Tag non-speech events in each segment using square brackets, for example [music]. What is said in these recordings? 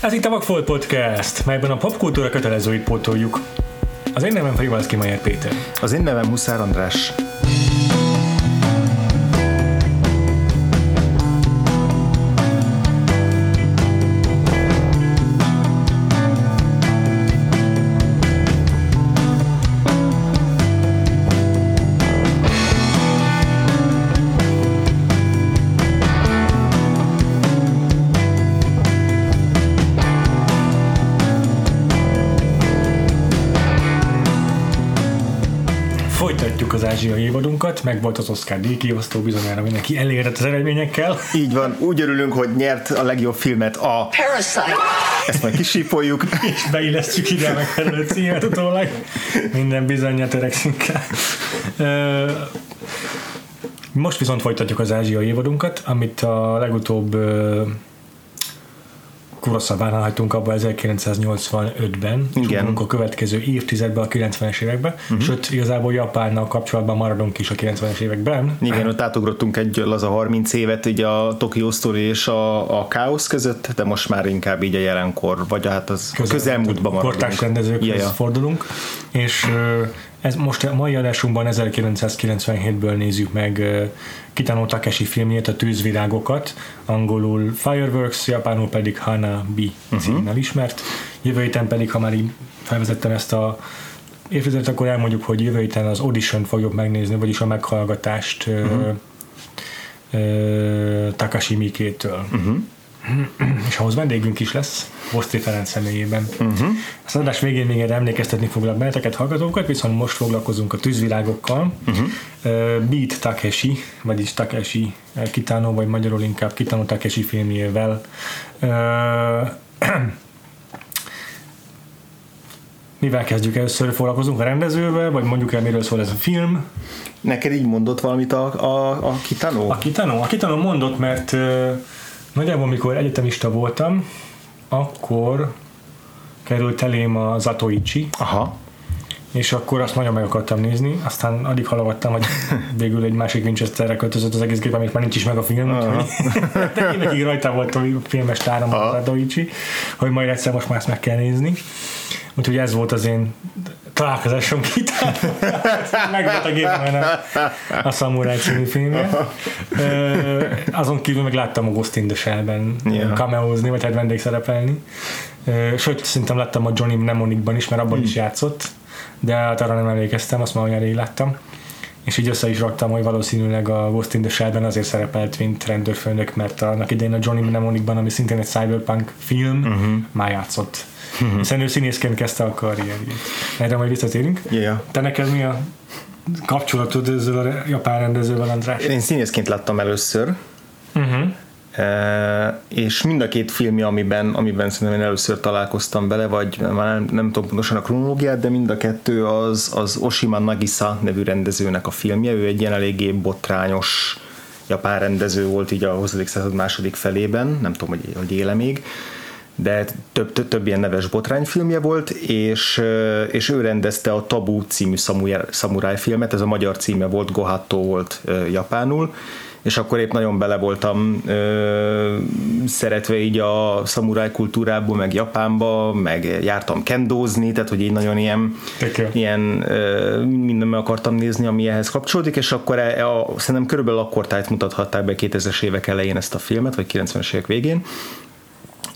Ez itt a Vagfolt Podcast, melyben a popkultúra kötelezőit pótoljuk. Az én nevem Frivalszki Mayer Péter. Az én nevem Huszár András. Meg volt az Oscar díjkiosztó bizonyára mindenki elégedett az eredményekkel. Így van, úgy örülünk, hogy nyert a legjobb filmet a... Parasite. Ezt majd kisípoljuk. És beillesztjük ide a megfelelő címet utólag. Minden bizonyja törekszünk rá. Most viszont folytatjuk az ázsiai évadunkat, amit a legutóbb ö, Kuroszavánál hagytunk abba 1985-ben, és Igen. ugrunk a következő évtizedben, a 90-es években, uh-huh. sőt, igazából Japánnal kapcsolatban maradunk is a 90-es években. Igen, ott átugrottunk egy laza 30 évet így a Tokyo Story és a, a Káosz között, de most már inkább így a jelenkor, vagy hát az Közel, közelmúltban maradunk. Kortárs rendezőkhöz Ja, ja. fordulunk, és ez most a mai adásunkban 1997-ből nézzük meg Kitano Takeshi filmjét, a Tűzvirágokat, angolul Fireworks, japánul pedig Hanabi Mhm. címmel ismert. Jövő héten pedig, ha már így felvezettem ezt a évtizedet, akkor elmondjuk, hogy jövő héten az audition fogjuk megnézni, vagyis a meghallgatást uh-huh. Mhm. ö, Takashi Mikétől. Mhm. És ahhoz vendégünk is lesz, Boszti Ferenc személyében. Uh-huh. Az adás végén még erre emlékeztetni foglak benneteket, hallgatókat, viszont most foglalkozunk a tűzvirágokkal. Uh-huh. Beat Takeshi, vagyis Takeshi Kitano, vagy magyarul inkább Kitano Takeshi filmjével. Ö, [clears throat] Mivel kezdjük először? Foglalkozunk a rendezővel, vagy mondjuk el, miről szól ez a film? Neked így mondott valamit a, a, a Kitano? A Kitano? A Kitano mondott, mert uh, nagyjából mikor egyetemista voltam, akkor került elém a Zatoichi, Aha. és akkor azt nagyon meg akartam nézni, aztán addig halogattam, hogy [laughs] végül egy másik Winchesterre költözött az egész gép, amit már nincs is meg a film, úgyhogy [laughs] de évekig rajta volt a filmes tárom a Zatoichi, hogy majd egyszer most már ezt meg kell nézni. Úgyhogy ez volt az én találkozásom kitán. meg volt a gépen a, a Samurai című filmje. Azon kívül meg láttam a Ghost in the Shell-ben Ja. cameózni, vagy hát vendégszerepelni. Sőt, szerintem láttam a Johnny Mnemonicban is, mert abban Hmm. is játszott, de hát arra nem emlékeztem, azt már olyan rég láttam. És így össze is raktam, hogy valószínűleg a Ghost in the Shell-ben azért szerepelt, mint rendőrfőnök, mert annak idején a Johnny Mnemonicban, ami szintén egy cyberpunk film, uh-huh. már játszott. Uh-huh. Hiszen ő színészként kezdte a karrierjét. Erre majd visszatérünk. Ja. Te neked mi a kapcsolatod ezzel a japán rendezővel, András? Én színészként láttam először, Uh-huh. És mind a két filmje, amiben, amiben szerintem én először találkoztam bele, vagy már nem, nem tudom pontosan a kronológiát, de mind a kettő az, az Oshima Nagisa nevű rendezőnek a filmje. Ő egy ilyen eléggé botrányos japán rendező volt így a 20. század második felében, nem tudom, hogy, hogy éle még, de több, több, több ilyen neves botrányfilmje volt, és, és ő rendezte a Tabu című szamuráj filmet, ez a magyar címe volt, Gohatto volt japánul, és akkor épp nagyon bele voltam ö, szeretve így a szamuráj kultúrából, meg Japánba, meg jártam kendózni, tehát hogy így nagyon ilyen, ilyen ö, minden meg akartam nézni, ami ehhez kapcsolódik, és akkor e, a, szerintem körülbelül akkor tájt mutathatták be 2000-es évek elején ezt a filmet, vagy 90-es évek végén,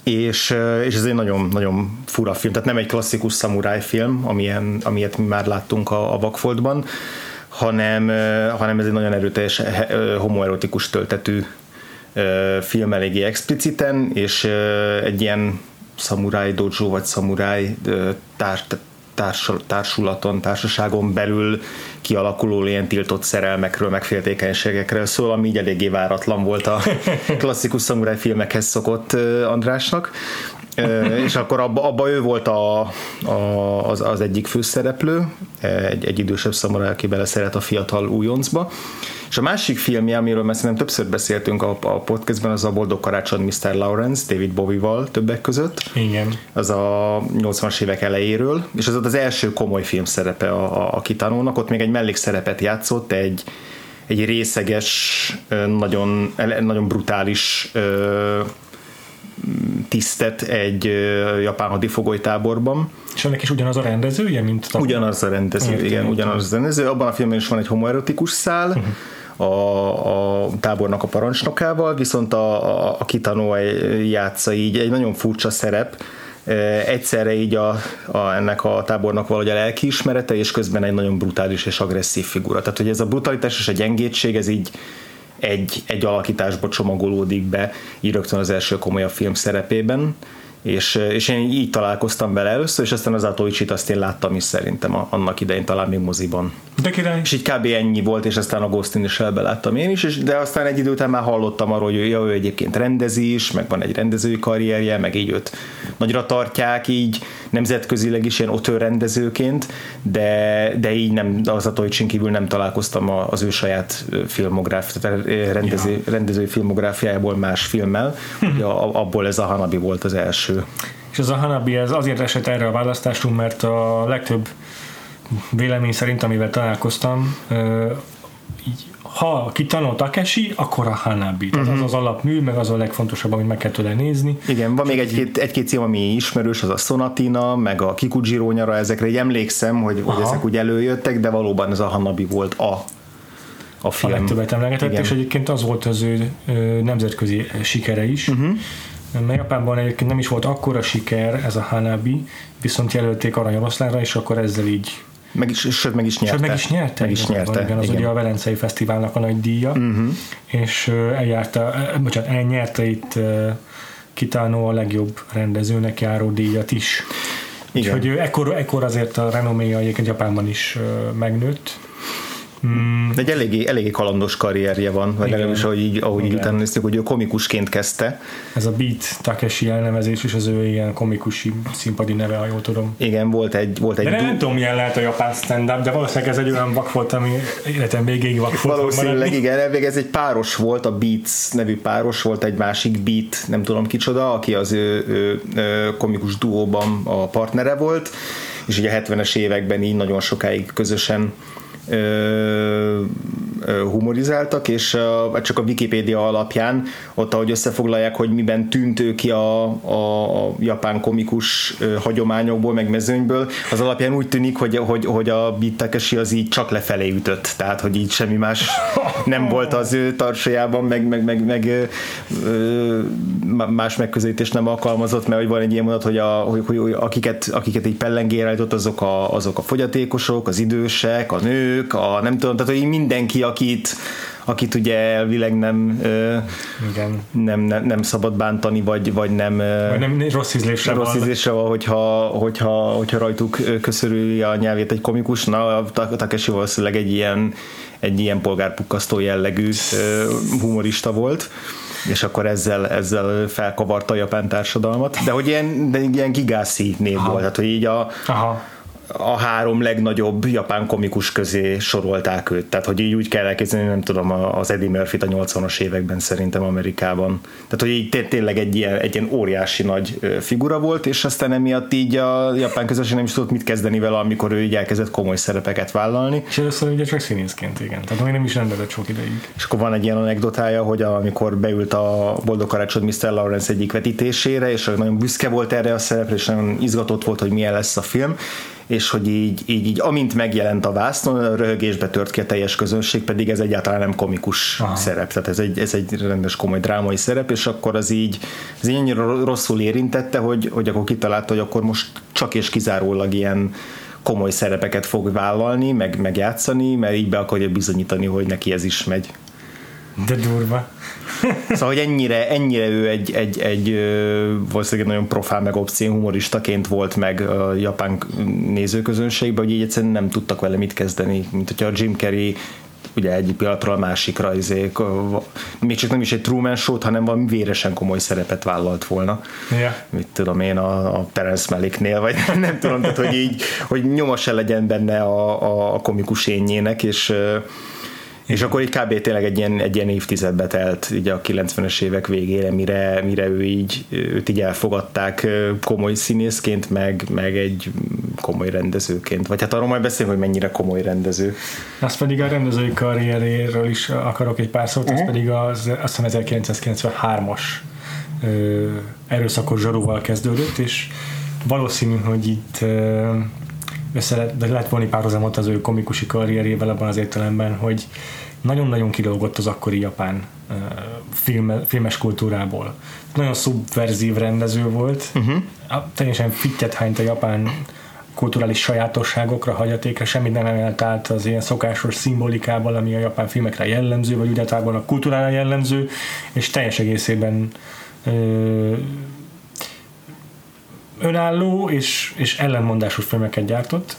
és, és ez egy nagyon, nagyon fura film, tehát nem egy klasszikus szamuráj film, amilyen, amilyet mi már láttunk a, a Vakfoltban, hanem, hanem ez egy nagyon erőteljes homoerotikus töltetű film eléggé expliciten, és egy ilyen szamuráj dojo vagy szamuráj ö, társ, társulaton, társaságon belül kialakuló ilyen tiltott szerelmekről, meg féltékenységekről szól, ami így eléggé váratlan volt a [laughs] klasszikus szamuráj filmekhez szokott Andrásnak. És akkor abba, abba ő volt a, a, az, az egyik főszereplő, egy, egy idősebb szamuráj, aki beleszeret a fiatal újoncba. És a másik filmje, amiről már szerintem többször beszéltünk a, a podcastben, az a Boldog Karácsony Mr. Lawrence, David Bowie-val többek között Igen. az a 80-as évek elejéről, és az volt az első komoly film szerepe a, a, a kitanónak, ott még egy mellékszerepet játszott, egy, egy részeges, nagyon, nagyon brutális tisztet egy japán hadifogolytáborban. És ennek is ugyanaz a rendezője, mint a... Ugyanaz a rendező, Értem, igen, ugyanaz a rendező. Abban a filmben is van egy homoerotikus szál, uh-huh a, a tábornak a parancsnokával, viszont a, a, a Kitano játsza így egy nagyon furcsa szerep, egyszerre így a, a, ennek a tábornak valahogy a lelkiismerete, és közben egy nagyon brutális és agresszív figura. Tehát, hogy ez a brutalitás és a gyengétség, ez így egy, egy alakításba csomagolódik be, így rögtön az első komolyabb film szerepében és, és én így találkoztam vele először, és aztán az Atoicsit azt én láttam is szerintem annak idején talán még moziban. De király. És így kb. ennyi volt, és aztán a Ghost in the Shell-be láttam én is, és, de aztán egy idő után már hallottam arról, hogy ja, ő egyébként rendezi is, meg van egy rendezői karrierje, meg így őt nagyra tartják így nemzetközileg is ilyen otör rendezőként, de, de így nem, az Atoicsin kívül nem találkoztam az ő saját filmográf, tehát rendező, ja. rendezői filmográfiájából más filmmel, hm. abból ez a Hanabi volt az első. És az a Hanabi ez azért esett erre a választásunk, mert a legtöbb vélemény szerint, amivel találkoztam, így, ha kitanul Takeshi, akkor a Hanabi. Tehát uh-huh. az az alapmű, meg az a legfontosabb, amit meg kell tőle nézni. Igen, van még egy-két, egy-két cím, ami ismerős, az a Sonatina, meg a Kikujiro nyara, ezekre egy emlékszem, hogy, hogy ezek úgy előjöttek, de valóban ez a Hanabi volt a a film. A legtöbbet emlegetett, Igen. és egyébként az volt az ő nemzetközi sikere is. Uh-huh. Mert Japánban egyébként nem is volt akkora siker ez a Hanabi, viszont jelölték aranyoroszlánra, és akkor ezzel így meg is, sőt, meg is nyerte. Sőt, meg is nyerte. Meg is nyerte. Igen, az igen. ugye a Velencei Fesztiválnak a nagy díja, uh-huh. és eljárta, bocsánat, elnyerte itt Kitano a legjobb rendezőnek járó díjat is. Igen. Úgyhogy ekkor, ekkor azért a renoméja egyébként Japánban is megnőtt. De egy eléggé, eléggé kalandos karrierje van, vagy legalábbis ahogy így, ahogy így utána néztük, hogy ő komikusként kezdte. Ez a Beat Takeshi elnevezés is az ő ilyen komikusi színpadi neve, ha jól tudom. Igen, volt egy... Volt egy de nem, du- tudom, milyen lehet a japán stand-up, de valószínűleg ez egy olyan vak volt, ami életem végéig vak volt. Valószínűleg igen, ez egy páros volt, a Beats nevű páros volt, egy másik Beat, nem tudom kicsoda, aki az ő, ő, ő komikus duóban a partnere volt, és ugye a 70-es években így nagyon sokáig közösen Uh, humorizáltak, és csak a Wikipédia alapján ott, ahogy összefoglalják, hogy miben tűnt ő ki a, a, a japán komikus hagyományokból, meg mezőnyből, az alapján úgy tűnik, hogy, hogy, hogy a Bittakesi az így csak lefelé ütött, tehát hogy így semmi más nem volt az ő tarsajában, meg, meg, meg, meg más megközelítés nem alkalmazott, mert hogy van egy ilyen mondat, hogy, a, hogy, hogy akiket, akiket így pellengére állított, azok a, azok a fogyatékosok, az idősek, a nők, a nem tudom, tehát hogy mindenki, akit, akit ugye elvileg nem, Igen. Nem, nem, nem szabad bántani, vagy, vagy nem, vagy nem rossz ízlésre, rossz van. ízlésre van, hogyha, hogyha, hogyha rajtuk köszörüli a nyelvét egy komikus, na a Takeshi valószínűleg egy ilyen, egy ilyen polgárpukkasztó jellegű humorista volt és akkor ezzel, ezzel felkavarta a japán társadalmat, de hogy ilyen, de ilyen gigászi név Aha. volt, tehát hogy így a, Aha a három legnagyobb japán komikus közé sorolták őt. Tehát, hogy így úgy kell elképzelni, nem tudom, az Eddie Murphy-t a 80-as években szerintem Amerikában. Tehát, hogy így tényleg egy ilyen, egy ilyen óriási nagy figura volt, és aztán emiatt így a japán közösség nem is tudott mit kezdeni vele, amikor ő így elkezdett komoly szerepeket vállalni. És először ugye csak színészként, igen. Tehát még nem is rendezett sok ideig. És akkor van egy ilyen anekdotája, hogy amikor beült a Boldog Karácsony Mr. Lawrence egyik vetítésére, és nagyon büszke volt erre a szerepre, és nagyon izgatott volt, hogy milyen lesz a film, és hogy így, így, így amint megjelent a vásznon, röhögésbe tört ki a teljes közönség, pedig ez egyáltalán nem komikus Aha. szerep, tehát ez egy, ez egy rendes komoly drámai szerep, és akkor az így, ez így annyira rosszul érintette, hogy, hogy akkor kitalálta, hogy akkor most csak és kizárólag ilyen komoly szerepeket fog vállalni, meg, meg játszani, mert így be akarja bizonyítani, hogy neki ez is megy. De durva. szóval, hogy ennyire, ennyire ő egy, egy, egy valószínűleg nagyon profán meg obszén humoristaként volt meg a japán nézőközönségben, hogy így egyszerűen nem tudtak vele mit kezdeni, mint hogyha a Jim Carrey ugye egyik pillanatról a másikra izék, még csak nem is egy Truman show hanem valami véresen komoly szerepet vállalt volna. Yeah. Mit tudom én a, a Terence Malicknél, vagy nem tudom, tehát hogy így, hogy nyoma se legyen benne a, a, a komikus énjének, és és akkor így kb. tényleg egy ilyen, egy ilyen évtizedbe telt így a 90-es évek végére, mire, mire ő így, őt így elfogadták komoly színészként, meg, meg egy komoly rendezőként. Vagy hát arról majd beszélünk, hogy mennyire komoly rendező. Azt pedig a rendezői karrieréről is akarok egy pár szót, uh-huh. ez pedig az, azt hiszem 1993-as ö, erőszakos zsarúval kezdődött, és valószínű, hogy itt ö, össze lehet, de lehet vonni párhuzamot az ő komikusi karrierével abban az értelemben, hogy nagyon-nagyon kilógott az akkori japán uh, film, filmes kultúrából. Nagyon szubverzív rendező volt, uh-huh. teljesen fittyet hányt a japán kulturális sajátosságokra, hagyatékra, semmit nem emelt át az ilyen szokásos szimbolikával, ami a japán filmekre jellemző, vagy úgy a kultúrára jellemző, és teljes egészében ö, önálló és, és ellenmondásos filmeket gyártott,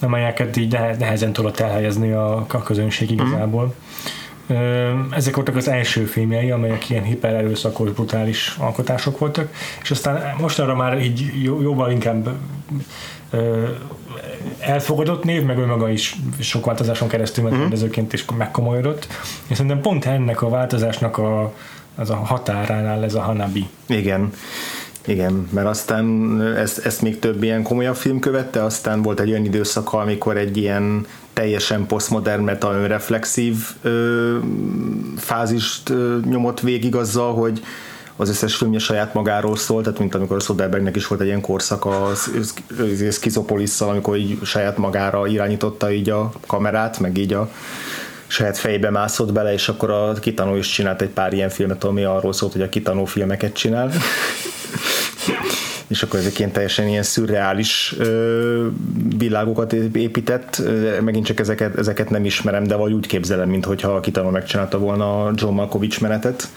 amelyeket így nehezen tudott elhelyezni a, a közönség igazából. Mm. Ezek voltak az első filmjei, amelyek ilyen hipererőszakos, brutális alkotások voltak, és aztán mostanra már így jóval inkább elfogadott név, meg ő maga is sok változáson keresztül ment mm. rendezőként is megkomolyodott, és szerintem pont ennek a változásnak a, az a határánál ez a Hanabi. Igen. Igen, mert aztán ezt, ezt még több ilyen komolyabb film követte, aztán volt egy olyan időszaka, amikor egy ilyen teljesen posztmodern meta önreflexív ö, fázist ö, nyomott végig azzal, hogy az összes filmje saját magáról szól, tehát mint amikor a Soderbergnek is volt egy ilyen korszak a Schizopolisszal, amikor így saját magára irányította így a kamerát, meg így a saját fejbe mászott bele, és akkor a Kitanó is csinált egy pár ilyen filmet, ami arról szólt, hogy a Kitanó filmeket csinál. És akkor ezek ilyen teljesen ilyen szürreális ö, világokat épített, megint csak ezeket, ezeket nem ismerem, de vagy úgy képzelem, mintha a Kitanó megcsinálta volna a John Malkovich menetet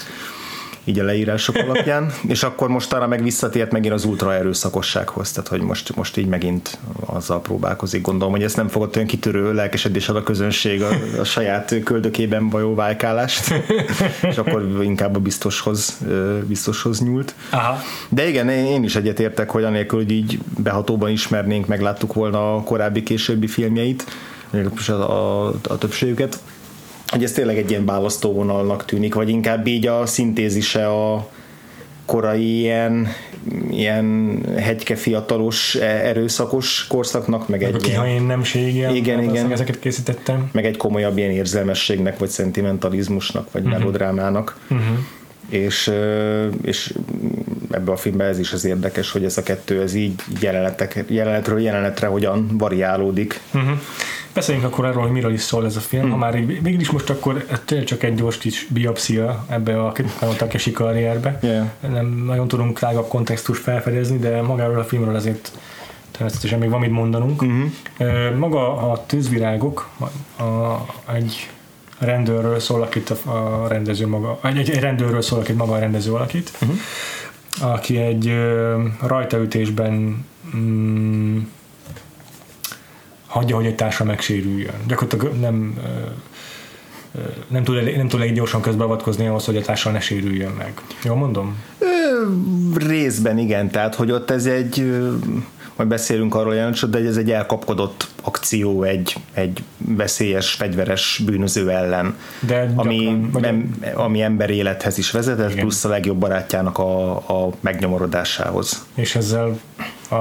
így a leírások alapján, [laughs] és akkor most arra meg visszatért megint az ultra erőszakossághoz, tehát hogy most, most így megint azzal próbálkozik. Gondolom, hogy ezt nem fogott olyan kitörő lelkesedés a közönség a, a saját köldökében vajó válkálást, [laughs] és akkor inkább a biztoshoz, biztoshoz nyúlt. Aha. De igen, én is egyetértek, hogy anélkül, hogy így behatóban ismernénk, megláttuk volna a korábbi későbbi filmjeit, a, a, a többségüket, hogy ez tényleg egy ilyen választóvonalnak tűnik, vagy inkább így a szintézise a korai ilyen, ilyen hegyke fiatalos e, erőszakos korszaknak, meg, egy a ilyen, nemsége, igen, igen, ezeket készítettem. Meg egy komolyabb ilyen érzelmességnek, vagy szentimentalizmusnak, vagy uh-huh. melodrámának. Uh-huh. És, és ebbe a filmben ez is az érdekes, hogy ez a kettő ez így jelenetek, jelenetről jelenetre hogyan variálódik. Uh-huh. Beszéljünk akkor arról, hogy miről is szól ez a film. Hmm. Ha már így, mégis most akkor tényleg csak egy gyors kis biopszia ebbe a, Takeshi karrierbe. Yeah. Nem nagyon tudunk tágabb kontextust felfedezni, de magáról a filmről azért természetesen még van mit mondanunk. Uh-huh. Maga a tűzvirágok a, a, egy rendőrről szól, akit a, a rendező maga, egy, egy rendőrről szól, akit maga a rendező alakít, uh-huh. Aki egy rajtaütésben mm, hagyja, hogy egy társa megsérüljön. Gyakorlatilag nem nem tud, nem tud elég gyorsan közbeavatkozni ahhoz, hogy a társa ne sérüljön meg. Jól mondom? Ö, részben igen, tehát hogy ott ez egy majd beszélünk arról jelentős, de ez egy elkapkodott akció egy, egy veszélyes, fegyveres bűnöző ellen, de ami, gyakran, nem, ami ember élethez is vezetett, igen. plusz a legjobb barátjának a, a megnyomorodásához. És ezzel a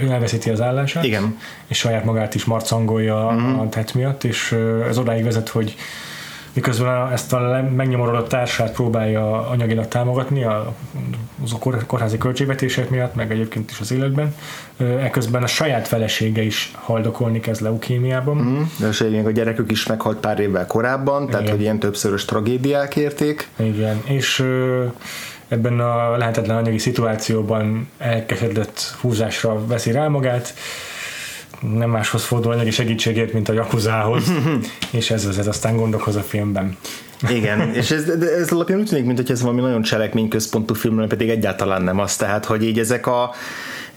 ő elveszíti az állását, Igen. és saját magát is marcangolja uh-huh. a tett miatt, és ez odáig vezet, hogy miközben ezt a megnyomorodott társát próbálja anyagilag támogatni a, az a kórházi költségvetések miatt, meg egyébként is az életben, ekközben a saját felesége is haldokolni kezd leukémiában. Mm, de a gyerekük is meghalt pár évvel korábban, Igen. tehát hogy ilyen többszörös tragédiák érték. Igen, és ebben a lehetetlen anyagi szituációban elkesedett húzásra veszi rá magát, nem máshoz fordul anyagi segítségért, mint a Jakuzához, [laughs] és ez az, ez aztán gondok hoz a filmben. Igen, [laughs] és ez, ez alapján úgy tűnik, mint hogy ez valami nagyon cselekményközpontú film, pedig egyáltalán nem az, tehát hogy így ezek a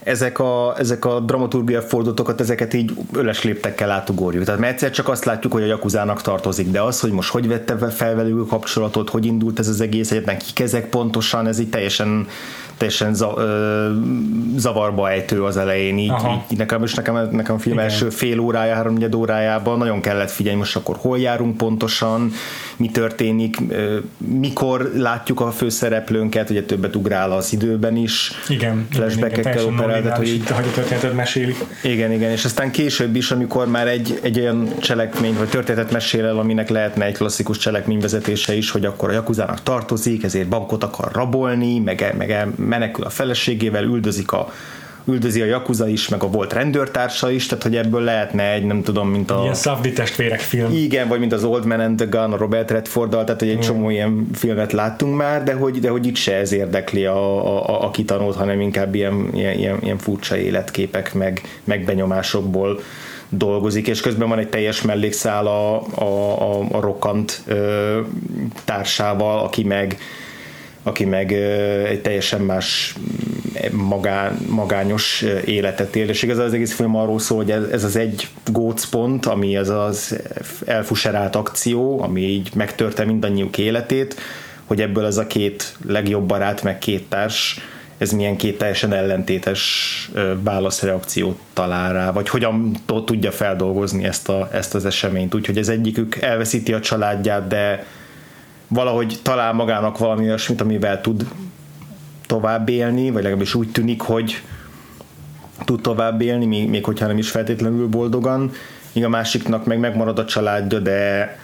ezek a, ezek a dramaturgia fordulatokat, ezeket így öles léptekkel átugorjuk. Tehát mert egyszer csak azt látjuk, hogy a Jakuzának tartozik, de az, hogy most hogy vette fel velük a kapcsolatot, hogy indult ez az egész, egyetlen kik ezek pontosan, ez így teljesen teljesen za, ö, zavarba ejtő az elején, így, így nekem, és nekem, nekem a film Igen. első fél órája, három órában nagyon kellett figyelni, most akkor hol járunk pontosan, mi történik, mikor látjuk a főszereplőnket, ugye többet ugrál az időben is, igen, flashbackekkel el, tehát, hogy így, a történetet meséli. Igen, igen, és aztán később is, amikor már egy, egy olyan cselekmény, vagy történetet mesél el, aminek lehetne egy klasszikus cselekményvezetése is, hogy akkor a Jakuzának tartozik, ezért bankot akar rabolni, meg, meg menekül a feleségével, üldözik a üldözi a Yakuza is, meg a volt rendőrtársa is, tehát hogy ebből lehetne egy, nem tudom, mint a... Ilyen Szavdi testvérek film. Igen, vagy mint az Old Man and the Gun, a Robert Redforddal, tehát hogy egy mm. csomó ilyen filmet láttunk már, de hogy, de hogy itt se ez érdekli a, a, a kitanult, hanem inkább ilyen, ilyen, ilyen, ilyen furcsa életképek, meg, meg benyomásokból dolgozik, és közben van egy teljes mellékszál a, a, a, a Rokkant ö, társával, aki meg aki meg egy teljesen más magán, magányos életet él, és igazán az egész film arról szól, hogy ez, ez az egy gócpont, ami ez az elfuserált akció, ami így megtörte mindannyiuk életét, hogy ebből ez a két legjobb barát, meg két társ, ez milyen két teljesen ellentétes válaszreakciót talál rá, vagy hogyan tudja feldolgozni ezt, a, ezt az eseményt. Úgyhogy ez egyikük elveszíti a családját, de valahogy talál magának valami olyasmit, amivel tud tovább élni, vagy legalábbis úgy tűnik, hogy tud tovább élni, még, még hogyha nem is feltétlenül boldogan, míg a másiknak meg megmarad a családja, de,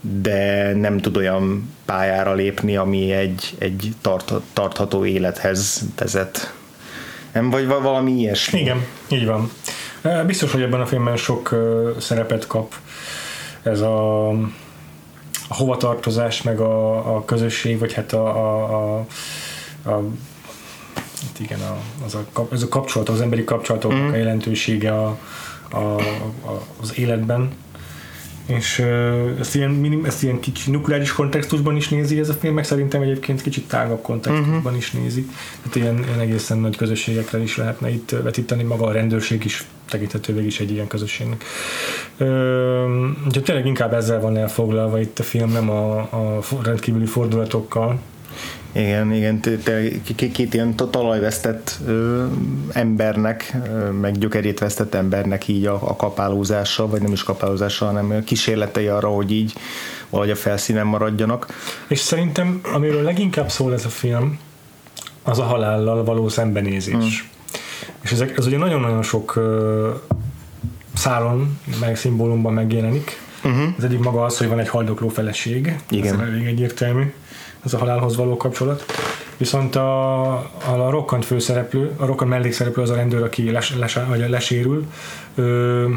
de nem tud olyan pályára lépni, ami egy, egy tart, tartható élethez vezet. Nem, vagy valami ilyesmi. Igen, így van. Biztos, hogy ebben a filmben sok szerepet kap ez a a hovatartozás, meg a, a közösség, vagy hát a, a, a, a hát igen, a, az a, az a kapcsolat, az emberi kapcsolatoknak mm. a jelentősége a, a, a, az életben, és ezt ilyen, minim, ezt ilyen kicsi nukleáris kontextusban is nézi ez a film, meg szerintem egyébként kicsit tágabb kontextusban uh-huh. is nézi. Tehát ilyen, ilyen egészen nagy közösségekre is lehetne itt vetíteni, maga a rendőrség is tekinthető is egy ilyen közösségnek. Úgyhogy tényleg inkább ezzel van elfoglalva itt a film, nem a, a rendkívüli fordulatokkal. Igen, igen, két ilyen talajvesztett embernek, meg gyökerét vesztett embernek így a, a kapálózása, vagy nem is kapálózása, hanem kísérletei arra, hogy így valahogy a felszínen maradjanak. És szerintem, amiről leginkább szól ez a film, az a halállal való szembenézés. Hmm. És ezek, ez ugye nagyon-nagyon sok szálon, meg szimbólumban megjelenik. Uh-huh. Az egyik maga az, hogy van egy haldokló feleség. Igen. Ez elég egyértelmű ez a halálhoz való kapcsolat. Viszont a, a, rokkant főszereplő, a rokkant mellékszereplő az a rendőr, aki les, les, vagy lesérül, ö,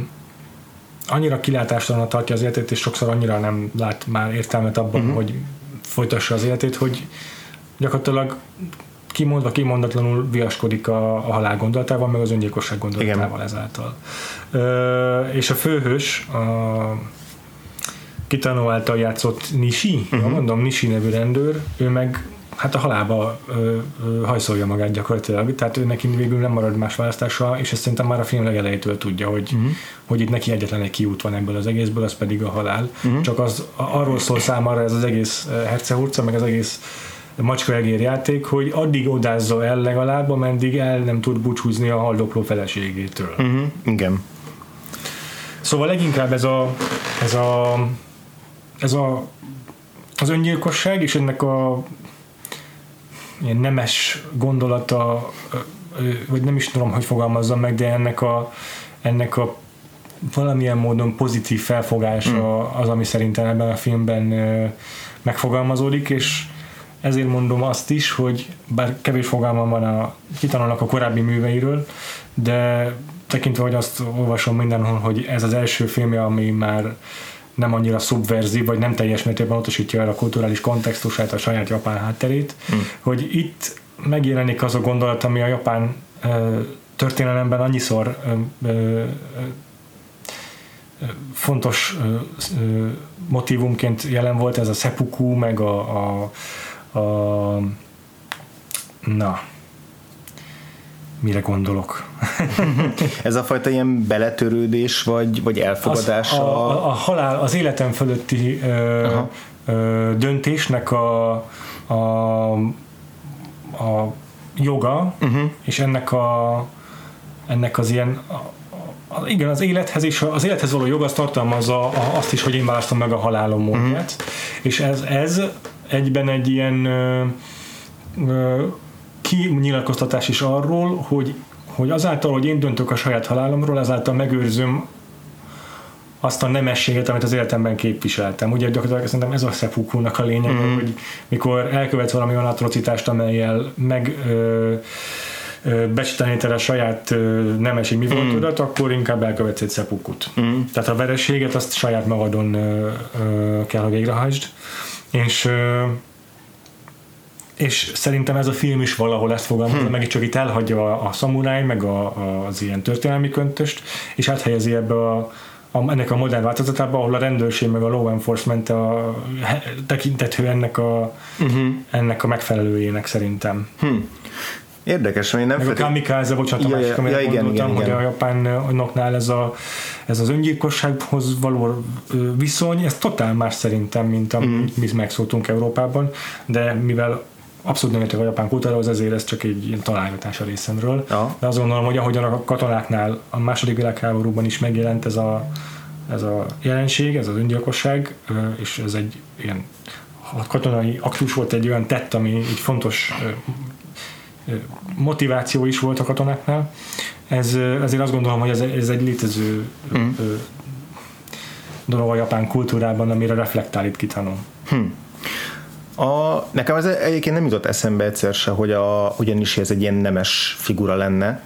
annyira kilátástalan tartja az életét, és sokszor annyira nem lát már értelmet abban, uh-huh. hogy folytassa az életét, hogy gyakorlatilag kimondva, kimondatlanul viaskodik a, a halál gondolatával, meg az öngyilkosság gondolatával Igen. ezáltal. Ö, és a főhős, a Kitano által játszott Nishi, uh-huh. mondom, Nishi nevű rendőr, ő meg hát a halálba ö, ö, hajszolja magát gyakorlatilag, tehát ő neki végül nem marad más választása, és ezt szerintem már a film legelejétől tudja, hogy, uh-huh. hogy itt neki egyetlen egy kiút van ebből az egészből, az pedig a halál. Uh-huh. Csak az arról szól számára ez az egész hercehurca, meg az egész macskaegér játék, hogy addig odázza el legalább, ameddig el nem tud búcsúzni a haldokló feleségétől. Uh-huh. Igen. Szóval leginkább ez a, ez a ez a, az öngyilkosság és ennek a ilyen nemes gondolata, vagy nem is tudom, hogy fogalmazzam meg, de ennek a, ennek a valamilyen módon pozitív felfogása mm. az, ami szerintem ebben a filmben megfogalmazódik, és ezért mondom azt is, hogy bár kevés fogalmam van a kitanulnak a korábbi műveiről, de tekintve, hogy azt olvasom mindenhol, hogy ez az első filmje, ami már nem annyira szubverzív, vagy nem teljes mértékben utasítja el a kulturális kontextusát, a saját japán hátterét, mm. hogy itt megjelenik az a gondolat, ami a japán ö, történelemben annyiszor ö, ö, fontos ö, ö, motivumként jelen volt, ez a seppuku, meg a, a, a na, mire gondolok. [laughs] Ez a fajta ilyen beletörődés, vagy, vagy elfogadás? Az, a, a, a halál, az életem fölötti ö, ö, döntésnek a, a, a joga, uh-huh. és ennek a ennek az ilyen a, a, igen, az élethez és az élethez való jog az tartalmazza a, azt is, hogy én választom meg a halálom módját, uh-huh. és ez, ez egyben egy ilyen ö, ö, kinyilatkoztatás is arról, hogy hogy azáltal, hogy én döntök a saját halálomról, azáltal megőrzöm azt a nemességet, amit az életemben képviseltem. Ugye gyakorlatilag szerintem ez a szepukúnak a lényeg, mm. hogy mikor elkövet valami olyan atrocitást, amelyel meg ö, becsítenéted a saját nemesi mi voltodat, mm. akkor inkább elkövetsz egy szepukut. Mm. Tehát a vereséget azt saját magadon ö, ö, kell, hogy végrehajtsd. És ö, és szerintem ez a film is valahol ezt fogalmazza, hmm. meg csak itt elhagyja a, a szamuráj, meg a, a, az ilyen történelmi köntöst, és áthelyezi ebbe a, a, ennek a modern változatába, ahol a rendőrség meg a law enforcement a, tekintető ennek a, uh-huh. ennek a megfelelőjének szerintem. Hmm. Érdekes, hogy nem Meg feltétlenül... a kamikaze, bocsánat, ja, a másik, amit ja, igen, mondottam, igen, hogy a japánoknál ez, a, ez az öngyilkossághoz való viszony, ez totál más szerintem, mint amit mm. mi megszóltunk Európában, de mivel abszolút nem értek a japán kultúrához, ezért ez csak egy ilyen találgatás a részemről. Ja. De azt gondolom, hogy ahogyan a katonáknál a második világháborúban is megjelent ez a, ez a jelenség, ez az öngyilkosság, és ez egy ilyen a katonai aktus volt egy olyan tett, ami egy fontos motiváció is volt a katonáknál. Ez, ezért azt gondolom, hogy ez, ez egy létező mm. dolog a japán kultúrában, amire reflektál itt kitanul. Hmm. A, nekem ez egyébként nem jutott eszembe egyszer se, hogy a, ugyanis ez egy ilyen nemes figura lenne,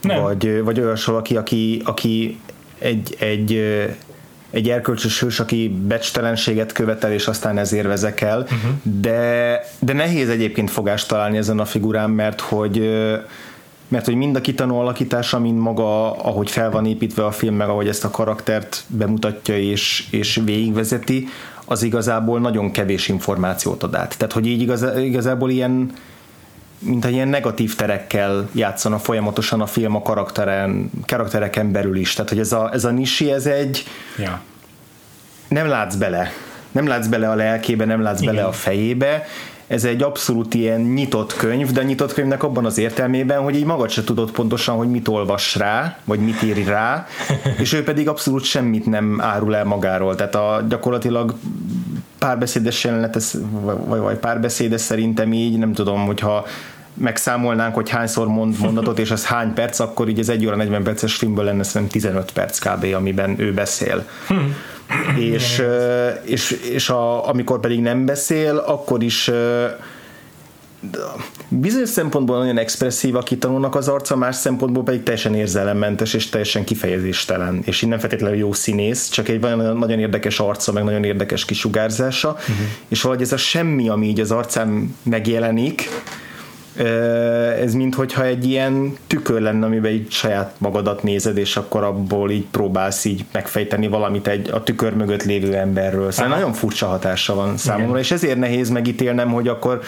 nem. vagy, vagy olyas valaki, aki, aki egy, egy, egy erkölcsös hős, aki becstelenséget követel, és aztán ezért vezekel, uh-huh. de, de nehéz egyébként fogást találni ezen a figurán, mert hogy mert hogy mind a kitanó alakítása, mind maga, ahogy fel van építve a film, meg ahogy ezt a karaktert bemutatja és, és végigvezeti, az igazából nagyon kevés információt ad át. Tehát, hogy így igaz, igazából ilyen mint egy ilyen negatív terekkel játszana folyamatosan a film a karakteren, karaktereken belül is. Tehát, hogy ez a, ez a nisi, ez egy ja. nem látsz bele. Nem látsz bele a lelkébe, nem látsz Igen. bele a fejébe, ez egy abszolút ilyen nyitott könyv, de nyitott könyvnek abban az értelmében, hogy így magad se tudod pontosan, hogy mit olvas rá, vagy mit ír rá, [laughs] és ő pedig abszolút semmit nem árul el magáról. Tehát a, gyakorlatilag párbeszédes jelenet, vagy, vagy párbeszédes szerintem így, nem tudom, hogyha megszámolnánk, hogy hányszor mond mondatot, és az hány perc, akkor így az 1 óra 40 perces filmből lenne szerintem 15 perc kb., amiben ő beszél. Hmm és, és, és a, amikor pedig nem beszél, akkor is bizonyos szempontból nagyon expresszív a kitanulnak az arca, más szempontból pedig teljesen érzelemmentes és teljesen kifejezéstelen, és innen feltétlenül jó színész, csak egy nagyon, nagyon érdekes arca, meg nagyon érdekes kisugárzása, uh-huh. és valahogy ez a semmi, ami így az arcán megjelenik, ez minthogyha egy ilyen tükör lenne, amiben így saját magadat nézed, és akkor abból így próbálsz így megfejteni valamit egy a tükör mögött lévő emberről. Szóval Aha. nagyon furcsa hatása van számomra, Igen. és ezért nehéz megítélnem, hogy akkor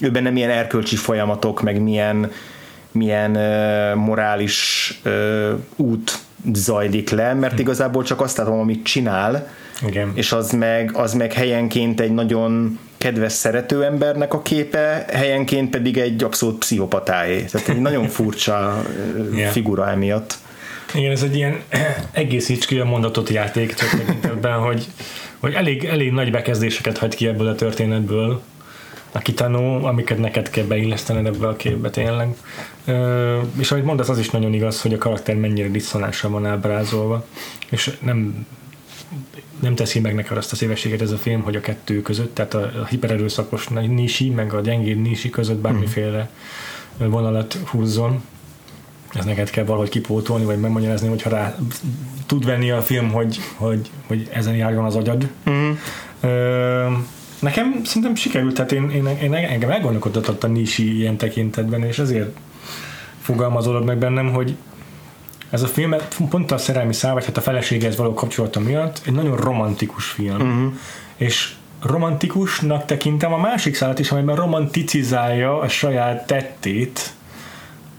ő benne milyen erkölcsi folyamatok, meg milyen, milyen uh, morális uh, út zajlik le, mert hm. igazából csak azt látom, amit csinál, Igen. és az meg, az meg helyenként egy nagyon kedves szerető embernek a képe, helyenként pedig egy abszolút pszichopatáé. Tehát egy nagyon furcsa yeah. figura emiatt. Igen, ez egy ilyen [clears throat] egészíts ki a mondatot játék, csak tekintetben, hogy, hogy elég, elég nagy bekezdéseket hagy ki ebből a történetből a kitanó, amiket neked kell beillesztened ebbe a képbe tényleg. Ö, és ahogy mondasz, az is nagyon igaz, hogy a karakter mennyire diszonánsan van ábrázolva, és nem nem teszi meg neked azt a szívességet ez a film, hogy a kettő között, tehát a, a hipererőszakos nisi, meg a gyengéd nisi között bármiféle vonalat húzzon. Ez neked kell valahogy kipótolni, vagy megmagyarázni, hogyha rá tud venni a film, hogy, hogy, hogy ezen járjon az agyad. Ö, nekem szerintem sikerült, tehát én, én, én engem elgondolkodott a nisi ilyen tekintetben, és ezért fogalmazolod meg bennem, hogy ez a film pont a szerelmi szál, vagy hát a feleséghez való kapcsolata miatt egy nagyon romantikus film. Uh-huh. És romantikusnak tekintem a másik szállat is, amelyben romanticizálja a saját tettét,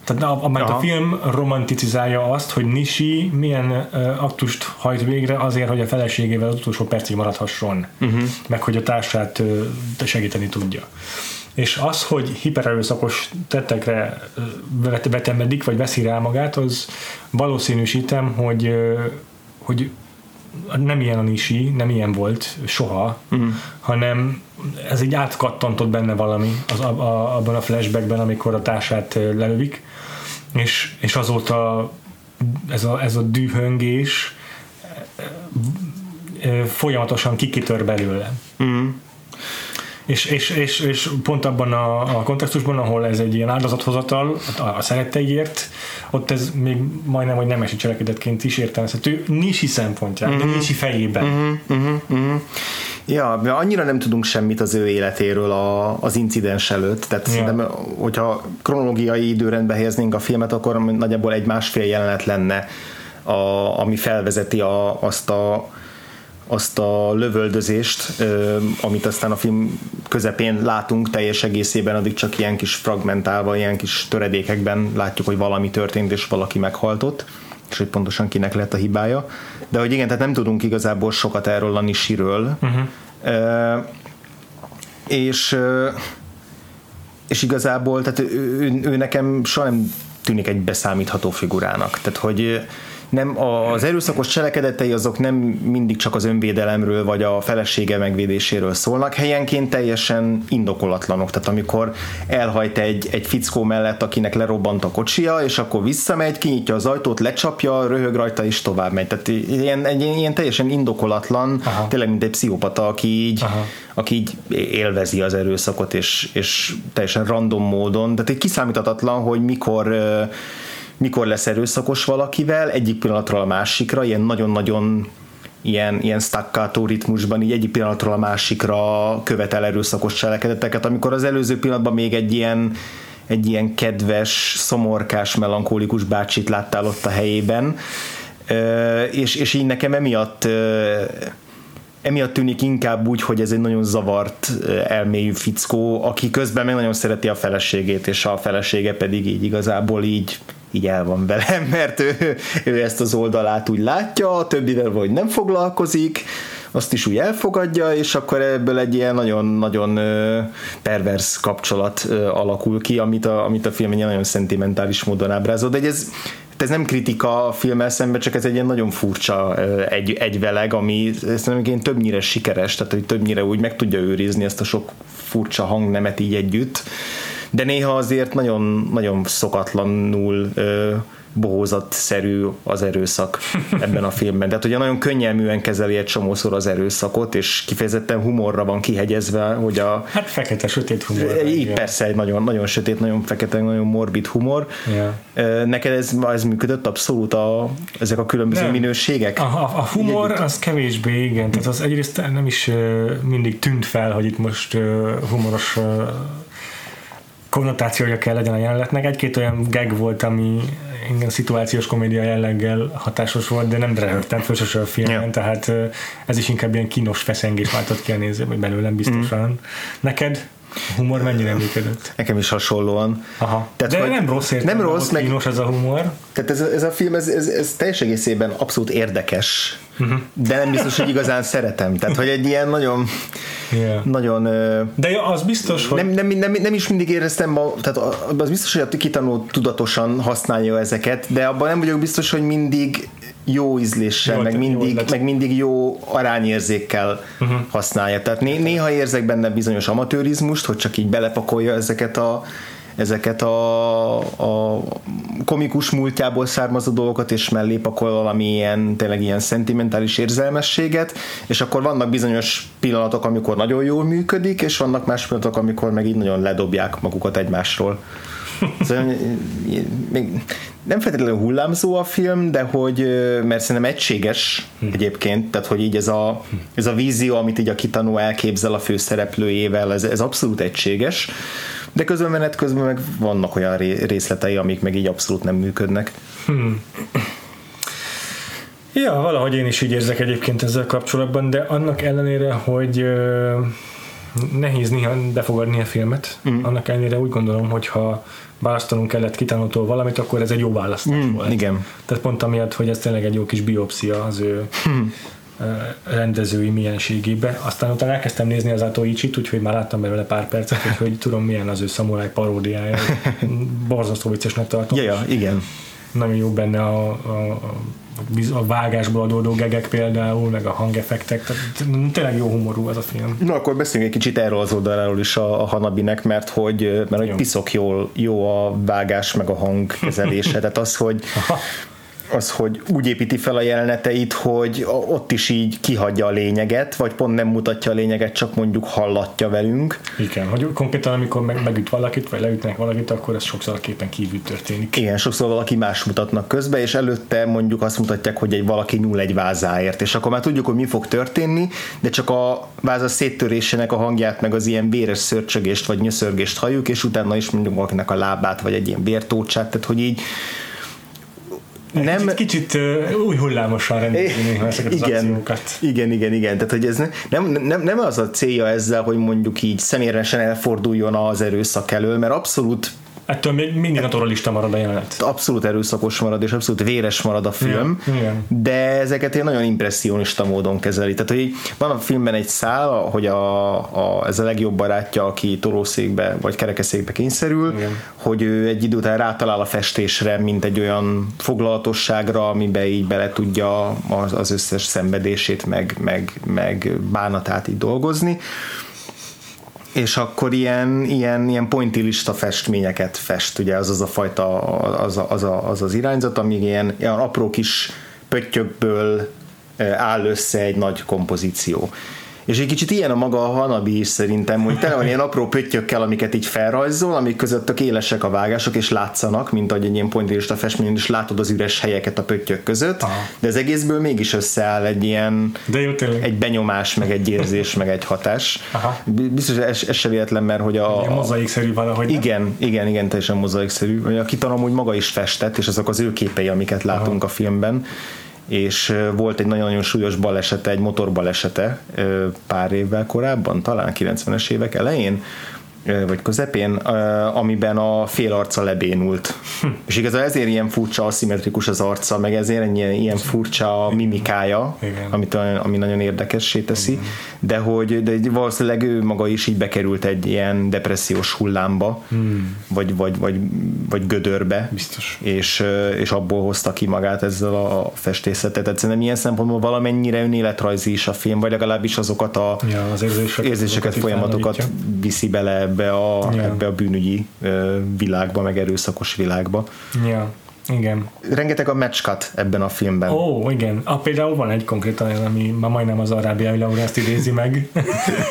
tehát a, a, a film romanticizálja azt, hogy Nishi milyen uh, aktust hajt végre azért, hogy a feleségével az utolsó percig maradhasson, uh-huh. meg hogy a társát uh, segíteni tudja és az, hogy hipererőszakos tettekre vetemedik, vagy veszi rá magát, az valószínűsítem, hogy, hogy nem ilyen a nisi, nem ilyen volt soha, uh-huh. hanem ez így átkattantott benne valami az, a, a, abban a flashbackben, amikor a társát lelövik, és, és azóta ez a, ez a dühöngés folyamatosan kikitör belőle. Mm. És, és, és, és pont abban a, a kontextusban, ahol ez egy ilyen áldozathozatal a, szeretteiért, ott ez még majdnem, hogy nemesi cselekedetként is értelmezhető, Nisi szempontján, mm-hmm. de Nisi fejében. Mm-hmm, mm-hmm. Ja, annyira nem tudunk semmit az ő életéről a, az incidens előtt, tehát ja. szerintem, hogyha kronológiai időrendbe helyeznénk a filmet, akkor nagyjából egy másfél jelenet lenne, a, ami felvezeti a, azt a azt a lövöldözést, amit aztán a film közepén látunk teljes egészében, addig csak ilyen kis fragmentálva, ilyen kis töredékekben látjuk, hogy valami történt, és valaki meghaltott, és hogy pontosan kinek lett a hibája. De hogy igen, tehát nem tudunk igazából sokat erről a Nishiről. Uh-huh. És és igazából, tehát ő, ő, ő nekem soha nem tűnik egy beszámítható figurának. Tehát, hogy nem az erőszakos cselekedetei azok nem mindig csak az önvédelemről vagy a felesége megvédéséről szólnak, helyenként teljesen indokolatlanok. Tehát amikor elhajt egy, egy fickó mellett, akinek lerobbant a kocsia, és akkor visszamegy, kinyitja az ajtót, lecsapja, röhög rajta, és tovább megy. Tehát ilyen, egy, ilyen teljesen indokolatlan, Aha. tényleg mint egy pszichopata, aki így, Aha. aki így élvezi az erőszakot, és, és teljesen random módon, tehát egy kiszámíthatatlan, hogy mikor mikor lesz erőszakos valakivel, egyik pillanatról a másikra, ilyen nagyon-nagyon ilyen, ilyen staccato ritmusban így egyik pillanatról a másikra követel erőszakos cselekedeteket, amikor az előző pillanatban még egy ilyen egy ilyen kedves, szomorkás, melankólikus bácsit láttál ott a helyében, és, és így nekem emiatt emiatt tűnik inkább úgy, hogy ez egy nagyon zavart elmélyű fickó, aki közben meg nagyon szereti a feleségét, és a felesége pedig így igazából így így el van velem, [laughs] mert ő, ő ezt az oldalát úgy látja, a többivel vagy nem foglalkozik, azt is úgy elfogadja, és akkor ebből egy ilyen nagyon-nagyon pervers kapcsolat alakul ki, amit a, amit a film egy nagyon szentimentális módon ábrázol, de ez, ez nem kritika a filmmel szemben, csak ez egy ilyen nagyon furcsa egy, egyveleg, ami szerintem többnyire sikeres, tehát hogy többnyire úgy meg tudja őrizni ezt a sok furcsa hangnemet így együtt, de néha azért nagyon, nagyon szokatlanul ö, bohózatszerű az erőszak ebben a filmben. Tehát ugye nagyon könnyelműen kezeli egy csomószor az erőszakot, és kifejezetten humorra van kihegyezve, hogy a... Hát fekete, sötét humor. Így persze, egy nagyon, nagyon sötét, nagyon fekete, nagyon morbid humor. Yeah. Neked ez, ez működött abszolút a, ezek a különböző nem. minőségek? A, a, a humor Együtt. az kevésbé, igen. Tehát az egyrészt nem is mindig tűnt fel, hogy itt most humoros konnotációja kell legyen a jelenetnek. Egy-két olyan gag volt, ami igen, szituációs komédia jelleggel hatásos volt, de nem röhögtem föl a filmen, yeah. tehát ez is inkább ilyen kínos feszengés váltott ki a néző, vagy belőlem biztosan. Mm. Neked? Humor mennyire működött? Nekem is hasonlóan. Aha. Tehát, De nem rossz értem, nem rossz, meg, ez a humor. Tehát ez, ez a film, ez, ez, ez teljes egészében abszolút érdekes, uh-huh. de nem biztos, hogy igazán szeretem. Tehát, hogy egy ilyen nagyon yeah. nagyon... De az biztos, hogy... Nem, nem, nem, nem is mindig éreztem, tehát az biztos, hogy a kitanul tudatosan használja ezeket, de abban nem vagyok biztos, hogy mindig jó ízléssel, jó, meg, mindig, jó meg mindig jó arányérzékkel uh-huh. használja. Tehát né- néha érzek benne bizonyos amatőrizmust, hogy csak így belepakolja ezeket a ezeket a, a komikus múltjából származó dolgokat, és mellé pakol valami ilyen, tényleg ilyen szentimentális érzelmességet, és akkor vannak bizonyos pillanatok, amikor nagyon jól működik, és vannak más pillanatok, amikor meg így nagyon ledobják magukat egymásról. Szóval, még nem feltétlenül hullámzó a film, de hogy, mert szerintem egységes hm. egyébként, tehát hogy így ez a, ez a vízió, amit így a kitanú elképzel a főszereplőjével, ez, ez abszolút egységes, de közben menet közben meg vannak olyan részletei, amik meg így abszolút nem működnek. Hmm. Ja, valahogy én is így érzek egyébként ezzel kapcsolatban, de annak ellenére, hogy nehéz néha befogadni a filmet, mm. annak ellenére úgy gondolom, hogy ha választanunk kellett kitanultól valamit, akkor ez egy jó választás mm, volt. Igen. Tehát pont amiatt, hogy ez tényleg egy jó kis biopszia az ő mm. rendezői mienségébe. Aztán utána elkezdtem nézni az Atoichit, úgyhogy már láttam belőle pár percet, úgyhogy tudom milyen az ő szamuráj paródiája. [laughs] Borzasztó viccesnek tartom. Ja, ja, igen. nagyon jó benne a, a, a a vágásból adódó gegek például, meg a hangeffektek, tehát tényleg jó humorú az a film. Na akkor beszéljünk egy kicsit erről az oldaláról is a, a Hanabinek, mert hogy, mert hogy piszok jól, jó a vágás, meg a hangkezelése, tehát az, hogy [laughs] az, hogy úgy építi fel a jeleneteit, hogy ott is így kihagyja a lényeget, vagy pont nem mutatja a lényeget, csak mondjuk hallatja velünk. Igen, hogy konkrétan amikor meg, megüt valakit, vagy leütnek valakit, akkor ez sokszor a képen kívül történik. Igen, sokszor valaki más mutatnak közbe, és előtte mondjuk azt mutatják, hogy egy valaki nyúl egy vázáért, és akkor már tudjuk, hogy mi fog történni, de csak a váza széttörésének a hangját, meg az ilyen véres szörcsögést, vagy nyöszörgést halljuk, és utána is mondjuk valakinek a lábát, vagy egy ilyen vértócsát, tehát hogy így nem, kicsit, kicsit új hullámosan rendezni ezeket igen, az akciókat. Igen, igen, igen. Tehát, hogy ez nem, nem, nem az a célja ezzel, hogy mondjuk így személyesen elforduljon az erőszak elől, mert abszolút Ettől még mindig naturalista marad a jelenet. Abszolút erőszakos marad, és abszolút véres marad a film, yeah, yeah. de ezeket én nagyon impressionista módon kezeli. Tehát, hogy van a filmben egy szál, hogy a, a, ez a legjobb barátja, aki torószékbe vagy kerekeszékbe kényszerül, yeah. hogy ő egy idő után rátalál a festésre, mint egy olyan foglalatosságra, amiben így bele tudja az, az összes szenvedését, meg, meg, meg bánatát így dolgozni és akkor ilyen, ilyen, ilyen pointillista festményeket fest, ugye az az a fajta, az, az, az, az, az irányzat, ami ilyen, ilyen apró kis pöttyökből áll össze egy nagy kompozíció. És egy kicsit ilyen a maga a Hanabi is szerintem, hogy tele van ilyen apró pöttyökkel, amiket így felrajzol, amik között tök élesek a vágások, és látszanak, mint ahogy egy ilyen pointillista festmény, és látod az üres helyeket a pöttyök között, Aha. de az egészből mégis összeáll egy ilyen de jó, egy benyomás, meg egy érzés, meg egy hatás. Aha. Biztos ez, ez se véletlen, mert hogy a... Ilyen mozaikszerű valahogy. Igen, nem? igen, igen, teljesen mozaikszerű. A kitalom úgy maga is festett, és azok az ő képei, amiket látunk Aha. a filmben és volt egy nagyon-nagyon súlyos balesete, egy motorbalesete pár évvel korábban, talán 90-es évek elején, vagy közepén, amiben a fél arca lebénult. Hm. És igazából ezért ilyen furcsa, aszimmetrikus az arca, meg ezért ilyen, ilyen furcsa a mimikája, Igen. amit, ami nagyon érdekessé teszi, Igen. de hogy de valószínűleg ő maga is így bekerült egy ilyen depressziós hullámba, hmm. vagy, vagy, vagy, vagy gödörbe, Biztos. És, és abból hozta ki magát ezzel a festészetet. Tehát szerintem ilyen szempontból valamennyire önéletrajzi is a film, vagy legalábbis azokat a ja, az érzéseket, érzéseket folyamatokat viszi bele ebbe a, ja. ebbe a bűnügyi világba, meg erőszakos világba. Ja. Igen. Rengeteg a matchcut ebben a filmben. Ó, igen. A, például van egy konkrétan, ami ma majdnem az arábiai Laurászt idézi meg.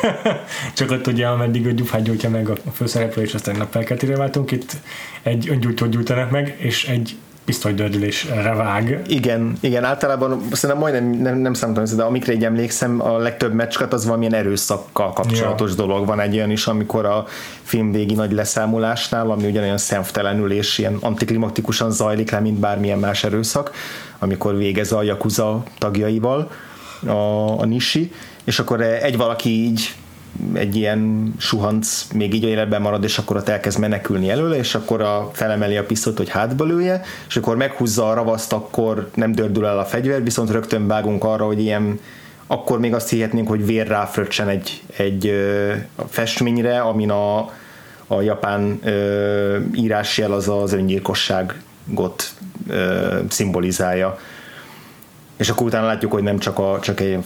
[laughs] Csak ott ugye, ameddig a gyufát gyújtja meg a főszereplő, és aztán nappelketére váltunk, itt egy öngyújtót gyújtanak meg, és egy pisztolydördülésre vág. Igen, igen, általában szerintem majdnem nem, nem számítom, de amikre így emlékszem, a legtöbb meccskat az valamilyen erőszakkal kapcsolatos ja. dolog. Van egy olyan is, amikor a film végi nagy leszámolásnál, ami ugyanolyan szemtelenül és ilyen antiklimaktikusan zajlik le, mint bármilyen más erőszak, amikor végez a Yakuza tagjaival a, a Nishi, és akkor egy valaki így egy ilyen suhanc még így életben marad, és akkor ott elkezd menekülni előle, és akkor a, felemeli a pisztolyt, hogy hátba lője, és akkor meghúzza a ravaszt, akkor nem dördül el a fegyver, viszont rögtön vágunk arra, hogy ilyen akkor még azt hihetnénk, hogy vér ráfröccsen egy, egy festményre, amin a, a japán ö, írásjel az az öngyilkosságot ö, szimbolizálja és akkor utána látjuk, hogy nem csak, a, csak egy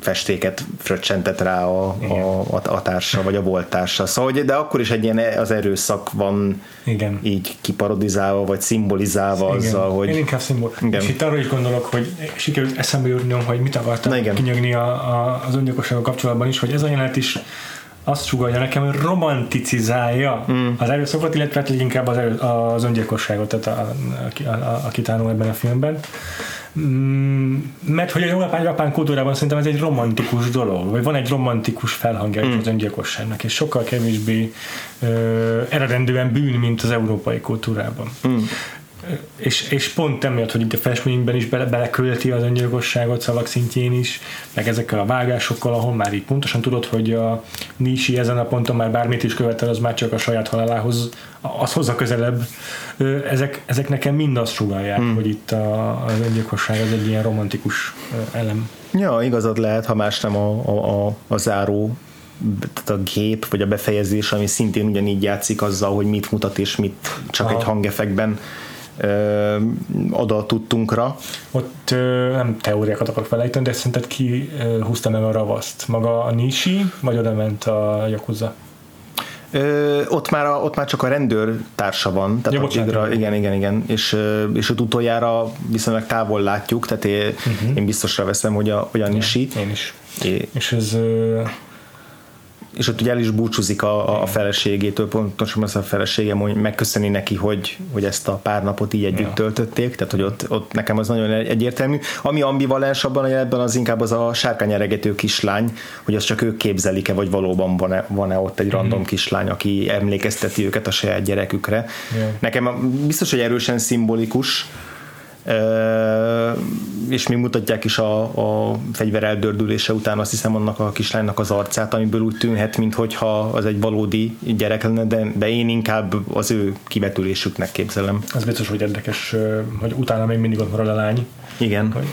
festéket fröccsentett rá a, a, a, a társa, vagy a volt társa. Szóval, de akkor is egy ilyen az erőszak van Igen. így kiparodizálva, vagy szimbolizálva Igen. azzal, hogy... Én inkább szimbol. Igen. És itt arra is gondolok, hogy sikerült eszembe jutnom, hogy mit akartam kinyögni a, a, az öngyilkossággal kapcsolatban is, hogy ez a jelenet is azt sugalja nekem, hogy romanticizálja mm. az erőszakot, illetve hát inkább az, erő, az öngyilkosságot, tehát a, a, a, a, a kitánul ebben a filmben. Mm, mert hogy a japán, japán kultúrában szerintem ez egy romantikus dolog, vagy van egy romantikus felhangja mm. az öngyilkosságnak, és sokkal kevésbé ö, eredendően bűn, mint az európai kultúrában. Mm és, és pont emiatt, hogy itt a festményben is bele, belekölti az öngyilkosságot szavak szintjén is, meg ezekkel a vágásokkal, ahol már így pontosan tudod, hogy a Nishi ezen a ponton már bármit is követel, az már csak a saját halálához, az hozza közelebb. Ezek, ezek nekem mind azt sugalják, hmm. hogy itt a, az öngyilkosság az egy ilyen romantikus elem. Ja, igazad lehet, ha más nem a, a, a, a záró tehát a gép, vagy a befejezés, ami szintén ugyanígy játszik azzal, hogy mit mutat és mit csak Aha. egy hangefekben ö, oda tudtunkra. Ott ö, nem teóriákat akarok felejteni, de szerinted ki ö, húzta meg a ravaszt? Maga a Nishi, vagy oda ment a Yakuza? Ö, ott, már a, ott már csak a rendőr társa van, tehát Ja, bocsánat, igen. igen, igen, és, és ott utoljára viszonylag távol látjuk, tehát én, uh-huh. én biztosra veszem, hogy a, hogy a Nishi, Én is. é, És ez és ott ugye el is búcsúzik a, a feleségétől, pontosan az a felesége hogy megköszöni neki, hogy, hogy ezt a pár napot így együtt Ja. töltötték, tehát hogy ott, ott nekem az nagyon egyértelmű. Ami ambivalens abban a jelenben az inkább az a sárkányeregető kislány, hogy azt csak ők képzelik-e, vagy valóban van-e, van-e ott egy random kislány, aki emlékezteti őket a saját gyerekükre. Ja. Nekem biztos, hogy erősen szimbolikus, és még mutatják is a, a fegyver eldördülése után azt hiszem annak a kislánynak az arcát, amiből úgy tűnhet, mintha az egy valódi gyerek lenne, de, de én inkább az ő kivetülésüknek képzelem. az biztos, hogy érdekes, hogy utána még mindig ott marad a lány. Igen. Hogy,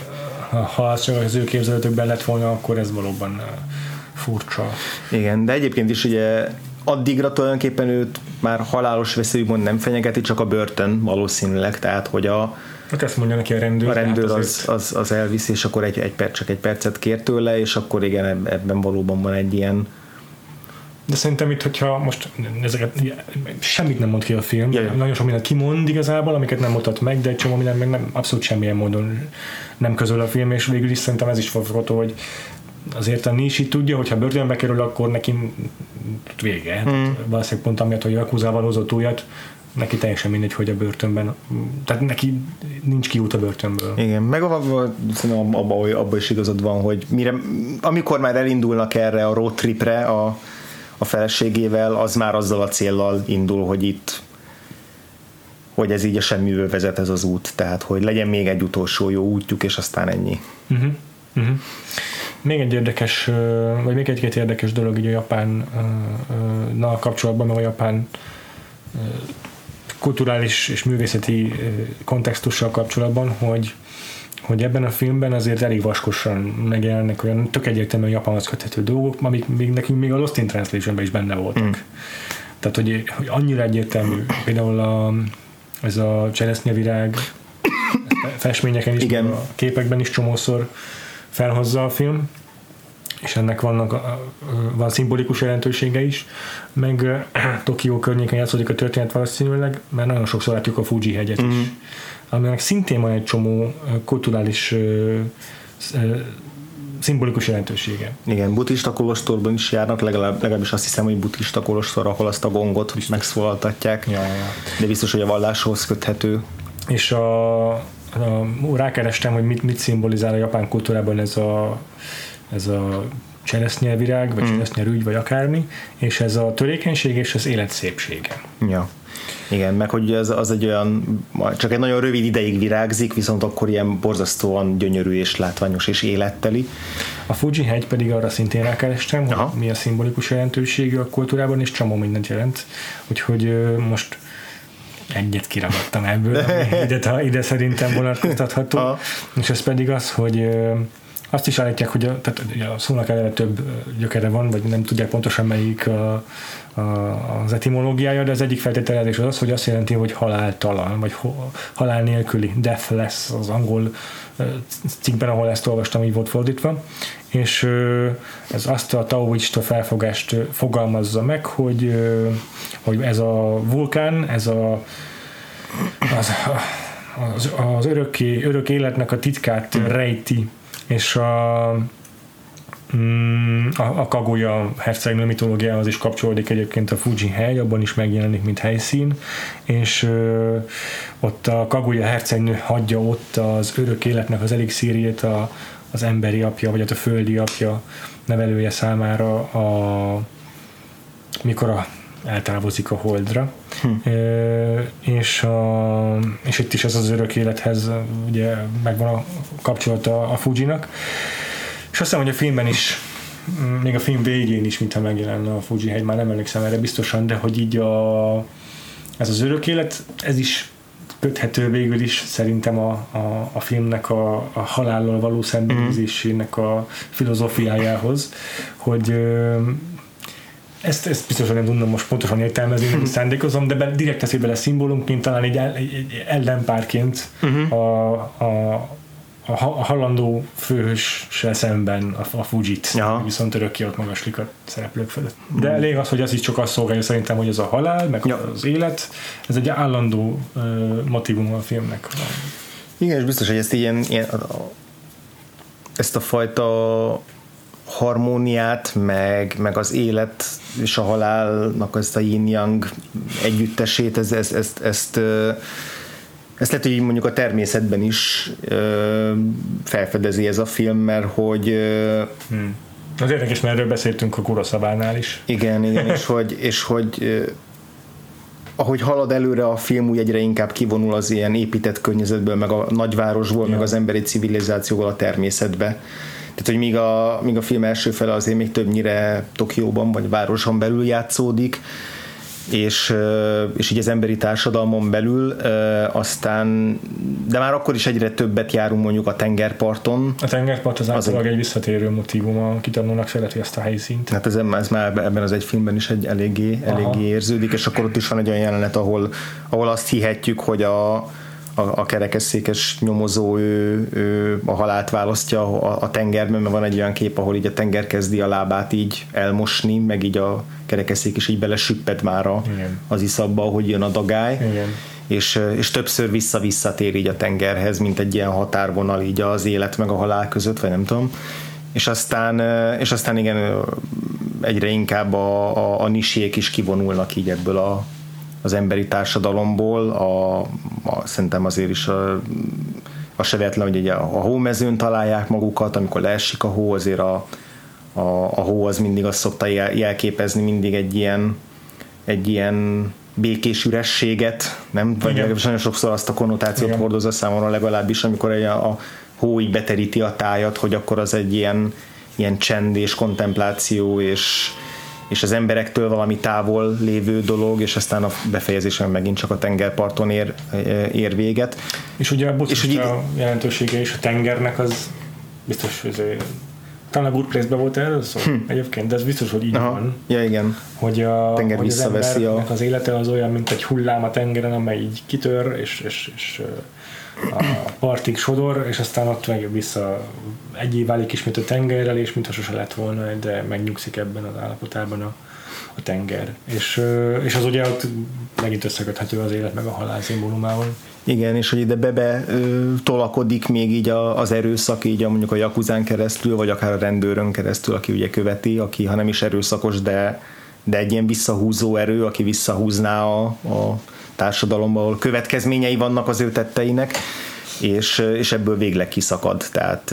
ha, az csak az ő képzelőtökben lett volna, akkor ez valóban furcsa. Igen, de egyébként is ugye addigra tulajdonképpen őt már halálos veszély úgymond nem fenyegeti, csak a börtön valószínűleg, tehát hogy a, Hát ezt mondja neki a rendőr. a rendőr hát az, az, az elviszi, és akkor egy, egy perc, csak egy percet kér tőle, és akkor igen, eb- ebben valóban van egy ilyen De szerintem itt, hogyha most ezeket, semmit nem mond ki a film, Ja, ja. nagyon sok mindent kimond igazából, amiket nem mutat meg, de egy csomó minden meg nem, abszolút semmilyen módon nem közöl a film, és végül is szerintem ez is fogható, hogy azért a Nishi tudja, hogy ha börtönbe kerül, akkor neki vége. Hmm. Mm. Valószínűleg pont amiatt, hogy Yakuzával hozott újat, neki teljesen mindegy, hogy a börtönben, tehát neki nincs kiút a börtönből. Igen, meg abban szerintem abba, abba is igazad van, hogy mire, amikor már elindulnak erre a road tripre a, a feleségével, az már azzal a céllal indul, hogy itt hogy ez így a semmiből vezet ez az út, tehát hogy legyen még egy utolsó jó útjuk, és aztán ennyi. Uh-huh. Uh-huh. Még egy érdekes, vagy még egy-két érdekes dolog így a japán na kapcsolatban, meg a japán kulturális és művészeti kontextussal kapcsolatban, hogy hogy ebben a filmben azért elég vaskosan megjelennek olyan tök egyértelműen japánhoz köthető dolgok, amik még nekünk még a Lost in Translation-ben is benne voltak. Mm. Tehát, hogy, hogy annyira egyértelmű, például a, ez a cseresznyevirág [coughs] festményeken is, Igen. a képekben is csomószor felhozza a film, és ennek vannak, a- van szimbolikus jelentősége is, meg [clears throat] Tokió környéken játszódik a történet valószínűleg, mert nagyon sokszor látjuk a Fuji hegyet is, aminek szintén van egy csomó kulturális szimbolikus jelentősége. Igen, buddhista kolostorban is járnak, legalább, legalábbis azt hiszem, hogy buddhista kolostor, ahol azt a gongot biztos. megszólaltatják, Ja, ja. de biztos, hogy a valláshoz köthető. És a, a, rákerestem, hogy mit, mit szimbolizál a japán kultúrában ez a, ez a cseresznyevirág, vagy mm. cseresznyerügy, vagy akármi, és ez a törékenység és az élet szépsége. Ja. Igen, meg hogy az, az egy olyan, csak egy nagyon rövid ideig virágzik, viszont akkor ilyen borzasztóan gyönyörű és látványos és életteli. A Fuji hegy pedig arra szintén rákerestem, hogy Aha. mi a szimbolikus jelentőségű a kultúrában, és csomó mindent jelent. Úgyhogy most egyet kiragadtam ebből, ami [laughs] ide, ide szerintem vonatkoztatható. És ez pedig az, hogy azt is állítják, hogy a, tehát a szónak eleve több gyökere van, vagy nem tudják pontosan melyik a, a, az etimológiája, de az egyik feltételezés az az, hogy azt jelenti, hogy haláltalan, vagy ho, halál nélküli, deathless az angol cikkben, ahol ezt olvastam, így volt fordítva, és ez azt a taoista felfogást fogalmazza meg, hogy, hogy ez a vulkán, ez a az, az, az örökké, örök életnek a titkát rejti, és a, mm, a, a Kaguya hercegnő mitológiához is kapcsolódik egyébként a Fuji hely, abban is megjelenik, mint helyszín, és ö, ott a Kaguya hercegnő hagyja ott az örök életnek az elixírjét a, az emberi apja, vagy hát a földi apja nevelője számára a mikor a, eltávozik a holdra. Hm. És, a, és itt is ez az örök élethez ugye megvan a kapcsolata a Fujinak. És azt hiszem, hogy a filmben is még a film végén is, mintha megjelenne a Fuji hegy, már nem emlékszem erre biztosan, de hogy így a, ez az örök élet, ez is köthető végül is szerintem a, a, a filmnek a, a halállal való szembenézésének a filozófiájához, hogy ezt, ezt biztos, hogy nem tudom most pontosan értelmezni, nem [laughs] szándékozom, de be, direkt teszi bele szimbólumként, talán egy, el, egy ellenpárként uh-huh. a, a, a, a halandó főhőssel szemben a, a Fujit, Aha. viszont örökké ott magaslik a szereplők fölött. De uh-huh. elég az, hogy az is csak azt szolgálja szerintem, hogy ez a halál, meg ja. az élet, ez egy állandó uh, motivum a filmnek. Igen, és biztos, hogy ezt ilyen, ilyen ezt a fajta harmóniát, meg, meg az élet és a halálnak ezt a yin-yang együttesét, ez, ez, ezt, ezt, ezt lehet, hogy mondjuk a természetben is felfedezi ez a film, mert hogy hmm. Az érdekes, mert erről beszéltünk a Kuroszabánál is. Igen, igen, és hogy, és hogy ahogy halad előre a film, úgy egyre inkább kivonul az ilyen épített környezetből, meg a nagyvárosból, ja. meg az emberi civilizációval a természetbe. Tehát, hogy míg a, míg a film első fele azért még többnyire Tokióban vagy városon belül játszódik, és, és így az emberi társadalmon belül, aztán, de már akkor is egyre többet járunk mondjuk a tengerparton. A tengerpart az, az általában egy, visszatérő motivum, a kitanulnak szereti ezt a helyszínt. Hát ez, ez már ebben az egy filmben is egy eléggé, eléggé érződik, és akkor ott is van egy olyan jelenet, ahol, ahol azt hihetjük, hogy a, a, a kerekesszékes nyomozó ő, ő a halált választja a, a tengerben, mert van egy olyan kép, ahol így a tenger kezdi a lábát így elmosni, meg így a kerekesszék is így belesüpped már a, az iszabba, hogy jön a dagály. Igen. És, és többször vissza-visszatér így a tengerhez, mint egy ilyen határvonal így az élet meg a halál között, vagy nem tudom. És aztán, és aztán igen, egyre inkább a, a, a nisék is kivonulnak így ebből a, az emberi társadalomból, a, a, szerintem azért is a, a se véletlen, hogy a, a hómezőn találják magukat, amikor leesik a hó, azért a, a, a hó az mindig azt szokta jel, jelképezni mindig egy ilyen, egy ilyen békés ürességet, nem? Vagy Igen. nagyon sokszor azt a konnotációt Igen. hordozza számomra legalábbis, amikor egy a, a hó így beteríti a tájat, hogy akkor az egy ilyen, ilyen csend és kontempláció és, és az emberektől valami távol lévő dolog, és aztán a befejezésen megint csak a tengerparton ér, ér véget. És ugye a és ugye, a jelentősége is a tengernek az biztos, hogy talán a Good Place-ben volt erről szó hm. egyébként, de ez biztos, hogy így Aha. van. Ja, igen. Hogy, a, tenger hogy az a... az élete az olyan, mint egy hullám a tengeren, amely így kitör, és, és, és a partig sodor, és aztán ott meg vissza egyé válik ismét a tengerrel, és mintha sose lett volna, de megnyugszik ebben az állapotában a, a tenger. És, és az ugye ott megint összeköthető az élet meg a halál szimbólumával. Igen, és hogy ide bebe tolakodik még így a, az erőszak, így a, mondjuk a jakuzán keresztül, vagy akár a rendőrön keresztül, aki ugye követi, aki ha nem is erőszakos, de, de egy ilyen visszahúzó erő, aki visszahúzná a, a társadalomba, ahol következményei vannak az ő tetteinek, és, és ebből végleg kiszakad. Tehát,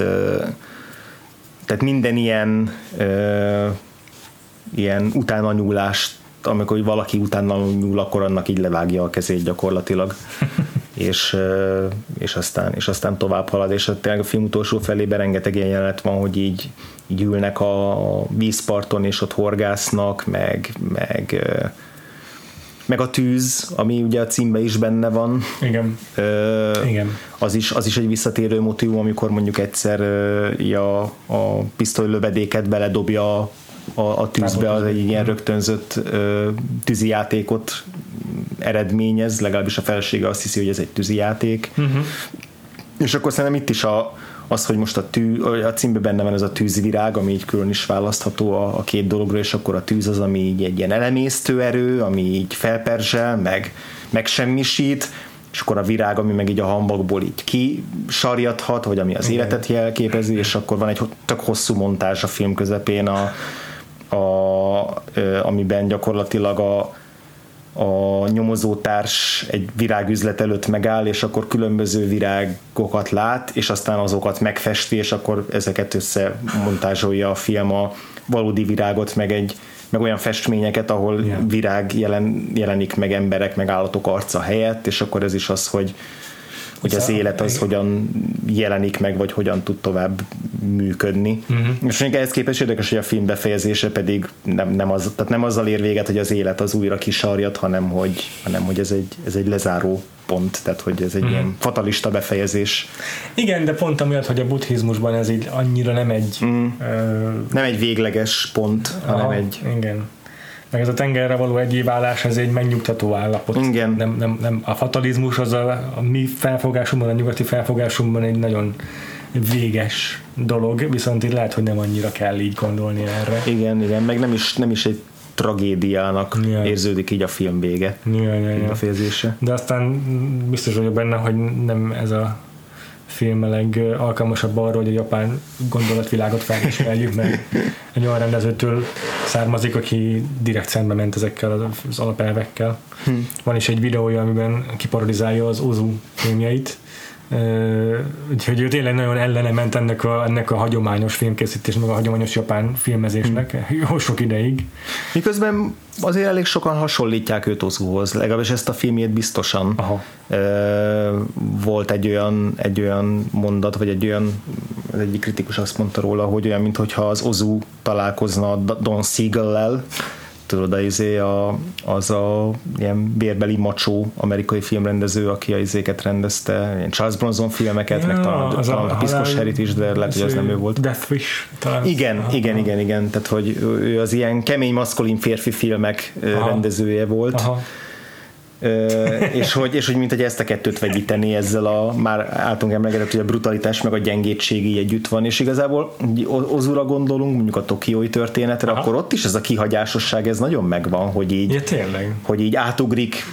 tehát minden ilyen, ilyen utánanyúlást amikor valaki utána nyúl, akkor annak így levágja a kezét gyakorlatilag. [laughs] és, és, aztán, és aztán tovább halad, és tényleg a film utolsó felében rengeteg ilyen jelenet van, hogy így, így ülnek a vízparton, és ott horgásznak, meg, meg meg a tűz, ami ugye a címbe is benne van. Igen. Ö, Igen. Az is, az is egy visszatérő motivum, amikor mondjuk egyszer ö, a, a pisztolylövedéket beledobja a, a tűzbe, az egy ilyen rögtönzött ö, tűzijátékot eredményez, legalábbis a felesége azt hiszi, hogy ez egy tűzijáték. Uh-huh. És akkor szerintem itt is a, az, hogy most a, tű, a címben benne van ez a tűzvirág, ami így külön is választható a, a két dologról, és akkor a tűz az, ami így egy ilyen elemésztő erő, ami így felperzsel, meg megsemmisít, és akkor a virág, ami meg így a hambakból így kisarjadhat, vagy ami az Igen. életet jelképezi, és akkor van egy tök hosszú montázs a film közepén, a, a, amiben gyakorlatilag a, a nyomozótárs egy virágüzlet előtt megáll, és akkor különböző virágokat lát, és aztán azokat megfesti, és akkor ezeket összemontázsolja a film a valódi virágot, meg egy meg olyan festményeket, ahol yeah. virág jelen, jelenik meg emberek, meg állatok arca helyett, és akkor ez is az, hogy hogy az élet az hogyan jelenik meg, vagy hogyan tud tovább működni. Uh-huh. És még ehhez képest érdekes, hogy a film befejezése pedig nem, nem, az, tehát nem azzal ér véget, hogy az élet az újra kisarjat, hanem hogy, hanem hogy ez, egy, ez egy lezáró pont, tehát hogy ez egy uh-huh. ilyen fatalista befejezés. Igen, de pont amiatt, hogy a buddhizmusban ez így annyira nem egy... Uh, nem egy végleges pont, hanem aha, egy... Igen meg ez a tengerre való egyévállás, ez egy megnyugtató állapot. Igen. Nem, nem, nem, a fatalizmus az a, a mi felfogásunkban, a nyugati felfogásunkban egy nagyon véges dolog, viszont itt lehet, hogy nem annyira kell így gondolni erre. Igen, igen, meg nem is, nem is egy tragédiának Ja. érződik így a film vége, Ja, ja, ja. a fejezése. De aztán biztos vagyok benne, hogy nem ez a film a legalkalmasabb arra, hogy a japán gondolatvilágot felismerjük, mert egy olyan rendezőtől származik, aki direkt szembe ment ezekkel az alapelvekkel. Hm. Van is egy videója, amiben kiparodizálja az Ozu filmjeit, Úgyhogy ő tényleg nagyon ellene ment ennek a, ennek a hagyományos filmkészítésnek, a hagyományos japán filmezésnek [laughs] jó sok ideig. Miközben azért elég sokan hasonlítják őt Ozuhoz, legalábbis ezt a filmjét biztosan. Aha. Volt egy olyan, egy olyan mondat, vagy egy olyan, az egyik kritikus azt mondta róla, hogy olyan, mintha az Ozu találkozna Don Siegel-lel, tudod, az, a, az a ilyen bérbeli macsó amerikai filmrendező, aki a izéket rendezte, ilyen Charles Bronson filmeket, ja, meg talán, az talán a, a Piszkos Herit is, de lehet, hogy az nem ő volt. Death Wish talán. Igen, Aha. igen, igen, igen, tehát hogy ő az ilyen kemény maszkolin férfi filmek. Aha. rendezője volt. Aha. És, hogy, és hogy mint hogy ezt a kettőt vegyíteni ezzel a már általunk emlegetett, hogy a brutalitás meg a gyengétség így együtt van, és igazából Ozura gondolunk, mondjuk a tokiói történetre, Aha. akkor ott is ez a kihagyásosság, ez nagyon megvan, hogy így, Ja, tényleg. hogy így átugrik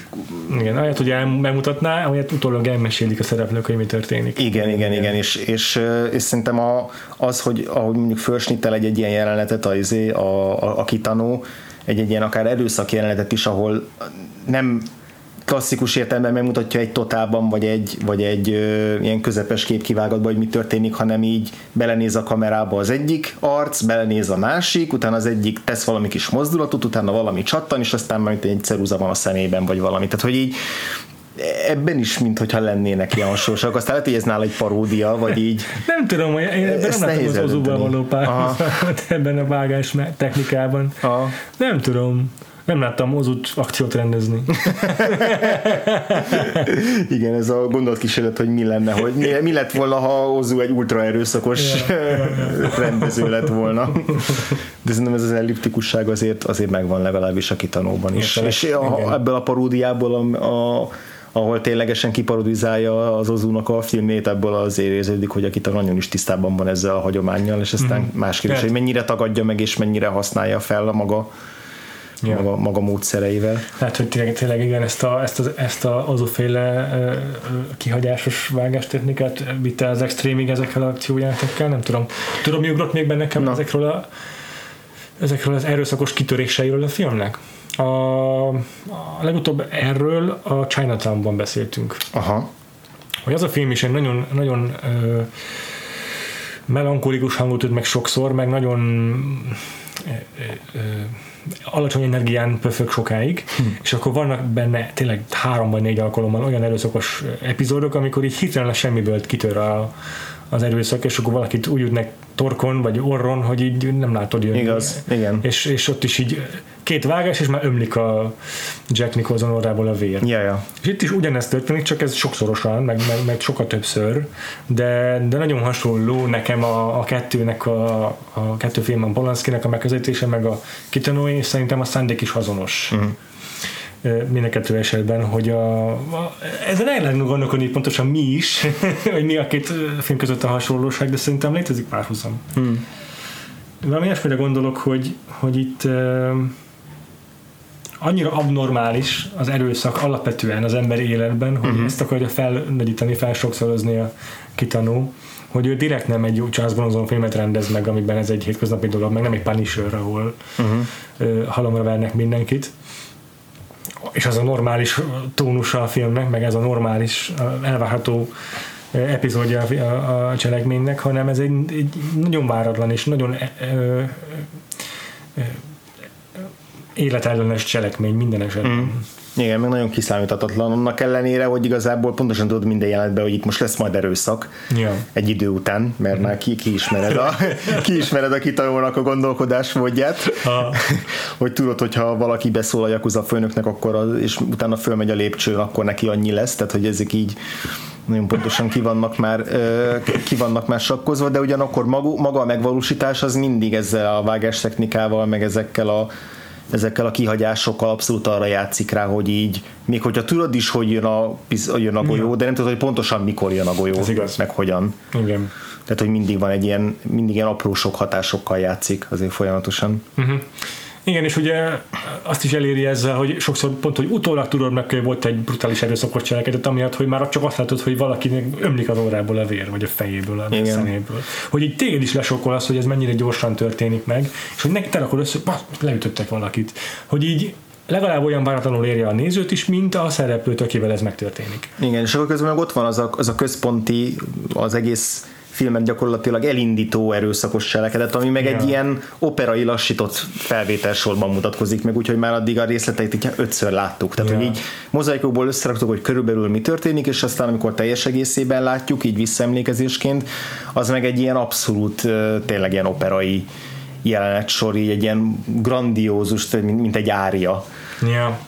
Igen, olyat, hogy el, bemutatná, olyat utólag elmesélik a szereplők, hogy mi történik. Igen, igen, igen, és, és, és szerintem a, az, hogy ahogy mondjuk fölsnittel egy, egy ilyen jelenetet a, izé, a, a, a kitanó, egy, egy ilyen akár erőszak jelenetet is, ahol nem klasszikus értelemben megmutatja egy totálban, vagy egy, vagy egy ö, ilyen közepes képkivágatban, hogy mi történik, hanem így belenéz a kamerába az egyik arc, belenéz a másik, utána az egyik tesz valami kis mozdulatot, utána valami csattan, és aztán majd egy ceruza van a szemében, vagy valami. Tehát, hogy így ebben is, mintha lennének ilyen hasonlósak. Aztán lehet, hogy ez nála egy paródia, vagy így. [laughs] Nem tudom, hogy én ebben nem látom az való párhuzamot [laughs] ebben a vágás technikában. A, Nem tudom. Nem láttam Ozut akciót rendezni. [laughs] igen, ez a gondolatkísérlet, hogy mi lenne, hogy mi, mi lett volna, ha Ozu egy ultra erőszakos rendező lett volna. De szerintem ez az elliptikusság azért, azért megvan legalábbis a kitanóban is. Értelek, És a, ebből a paródiából, a, a, ahol ténylegesen kiparodizálja az Ozunak a filmét, ebből azért érződik, hogy a kitanó nagyon is tisztában van ezzel a hagyományjal, és aztán mm. más kérdés, Lehet. hogy mennyire tagadja meg, és mennyire használja fel a maga, Ja. maga, maga módszereivel. Tehát, hogy tényleg, tényleg igen, ezt a, ezt, az, ezt a azoféle ö, kihagyásos vágástechnikát vitte az extrémig ezekkel a akciójátékkel, nem tudom. Tudom, mi ugrott még be nekem Na. ezekről, a, ezekről az erőszakos kitöréseiről a filmnek? A, a legutóbb erről a Chinatownban beszéltünk. Aha. Hogy az a film is egy nagyon, nagyon ö, melankolikus hangot üt meg sokszor, meg nagyon ö, ö, alacsony energián pöfög sokáig, hm. és akkor vannak benne tényleg három vagy négy alkalommal olyan erőszakos epizódok, amikor így hirtelen a semmiből kitör a, az erőszak, és akkor valakit úgy ütnek torkon vagy orron, hogy így nem látod jönni. Igaz, igen. És, és ott is így két vágás, és már ömlik a Jack Nicholson orrából a vér. Ja, ja. És itt is ugyanezt történik, csak ez sokszorosan, meg, meg, meg sokkal többször, de, de nagyon hasonló nekem a, a kettőnek, a, a kettő film, a Polanskinek a megközelítése, meg a kitanói, és szerintem a szándék is azonos. Uh-huh. Mind a kettő esetben, hogy a, a, ezen el lehetne gondolkodni pontosan mi is, [laughs] hogy mi a két film között a hasonlóság, de szerintem létezik párhuzam. Hmm. Valami ilyesmire gondolok, hogy, hogy itt uh, annyira abnormális az erőszak alapvetően az emberi életben, hogy uh-huh. ezt akarja felnagyítani, felsokszorozni a kitanó, hogy ő direkt nem egy Charles Bronson filmet rendez meg, amiben ez egy hétköznapi dolog, meg nem egy Punisher, ahol uh-huh. halomra vernek mindenkit. És az a normális tónusa a filmnek, meg ez a normális, elvárható epizódja a, cselekménynek, hanem ez egy, egy nagyon váratlan és nagyon ö, ö, életellenes cselekmény minden esetben. Mm. Igen, meg nagyon kiszámíthatatlan, annak ellenére, hogy igazából pontosan tudod minden jelenetben, hogy itt most lesz majd erőszak ja. egy idő után, mert már ki, kiismered a, [laughs] kiismered a kitanulónak a gondolkodásmódját, [laughs] hogy tudod, hogyha valaki beszól a Yakuza főnöknek, akkor az, és utána fölmegy a lépcsőn, akkor neki annyi lesz, tehát hogy ezek így nagyon pontosan ki vannak már, ki vannak már sakkozva, de ugyanakkor maga, maga a megvalósítás az mindig ezzel a vágás technikával, meg ezekkel a ezekkel a kihagyásokkal abszolút arra játszik rá, hogy így, még hogyha tudod is, hogy jön a, jön a golyó, de nem tudod, hogy pontosan mikor jön a golyó, Ez igaz. meg hogyan. Igen. Tehát, hogy mindig van egy ilyen, mindig ilyen apró sok hatásokkal játszik azért folyamatosan. Uh-huh. Igen, és ugye azt is eléri ezzel, hogy sokszor pont, hogy utólag tudod meg, hogy volt egy brutális erőszakos cselekedet, amiatt, hogy már csak azt látod, hogy valaki ömlik az órából a vér, vagy a fejéből, a Igen. szeméből. Hogy így téged is lesokkol az, hogy ez mennyire gyorsan történik meg, és hogy neki te rakod össze, hogy leütöttek valakit. Hogy így legalább olyan váratlanul érje a nézőt is, mint a szereplőt, akivel ez megtörténik. Igen, és akkor közben meg ott van az a, az a központi, az egész filmet gyakorlatilag elindító erőszakos cselekedet, ami meg Ja. egy ilyen operai lassított felvételsorban mutatkozik meg, úgyhogy már addig a részleteit így ötször láttuk. Tehát, Ja. hogy így mozaikokból összeraktuk, hogy körülbelül mi történik, és aztán amikor teljes egészében látjuk, így visszaemlékezésként, az meg egy ilyen abszolút tényleg ilyen operai jelenetsor, így egy ilyen grandiózus, mint, mint egy ária. Ja.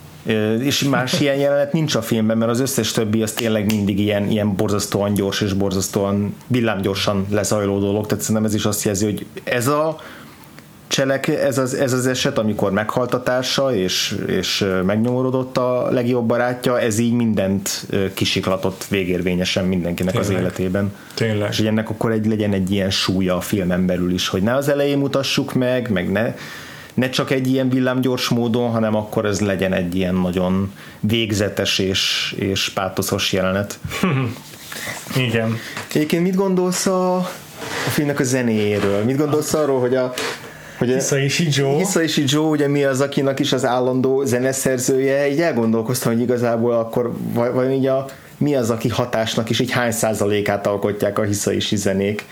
És más ilyen jelenet nincs a filmben, mert az összes többi az tényleg mindig ilyen, ilyen borzasztóan gyors és borzasztóan villámgyorsan lezajló dolog, tehát szerintem ez is azt jelzi, hogy ez a cselek, ez az, ez az eset, amikor meghalt a társa, és, és megnyomorodott a legjobb barátja, ez így mindent kisiklatott végérvényesen mindenkinek az Tényleg. életében. Tényleg. És hogy ennek akkor egy, legyen egy ilyen súlya a filmen belül is, hogy ne az elején mutassuk meg, meg ne, ne csak egy ilyen villámgyors módon, hanem akkor ez legyen egy ilyen nagyon végzetes és, és pátoszos jelenet. [laughs] Igen. Egyébként mit gondolsz a, a filmnek a zenéjéről? Mit gondolsz arról, hogy a hogy a- Hisaishi Joe. Hisaishi Joe, ugye mi az, akinek is az állandó zeneszerzője, így elgondolkoztam, hogy igazából akkor vajon így a, mi az, aki hatásnak is így hány százalékát alkotják a Hisaishi zenék?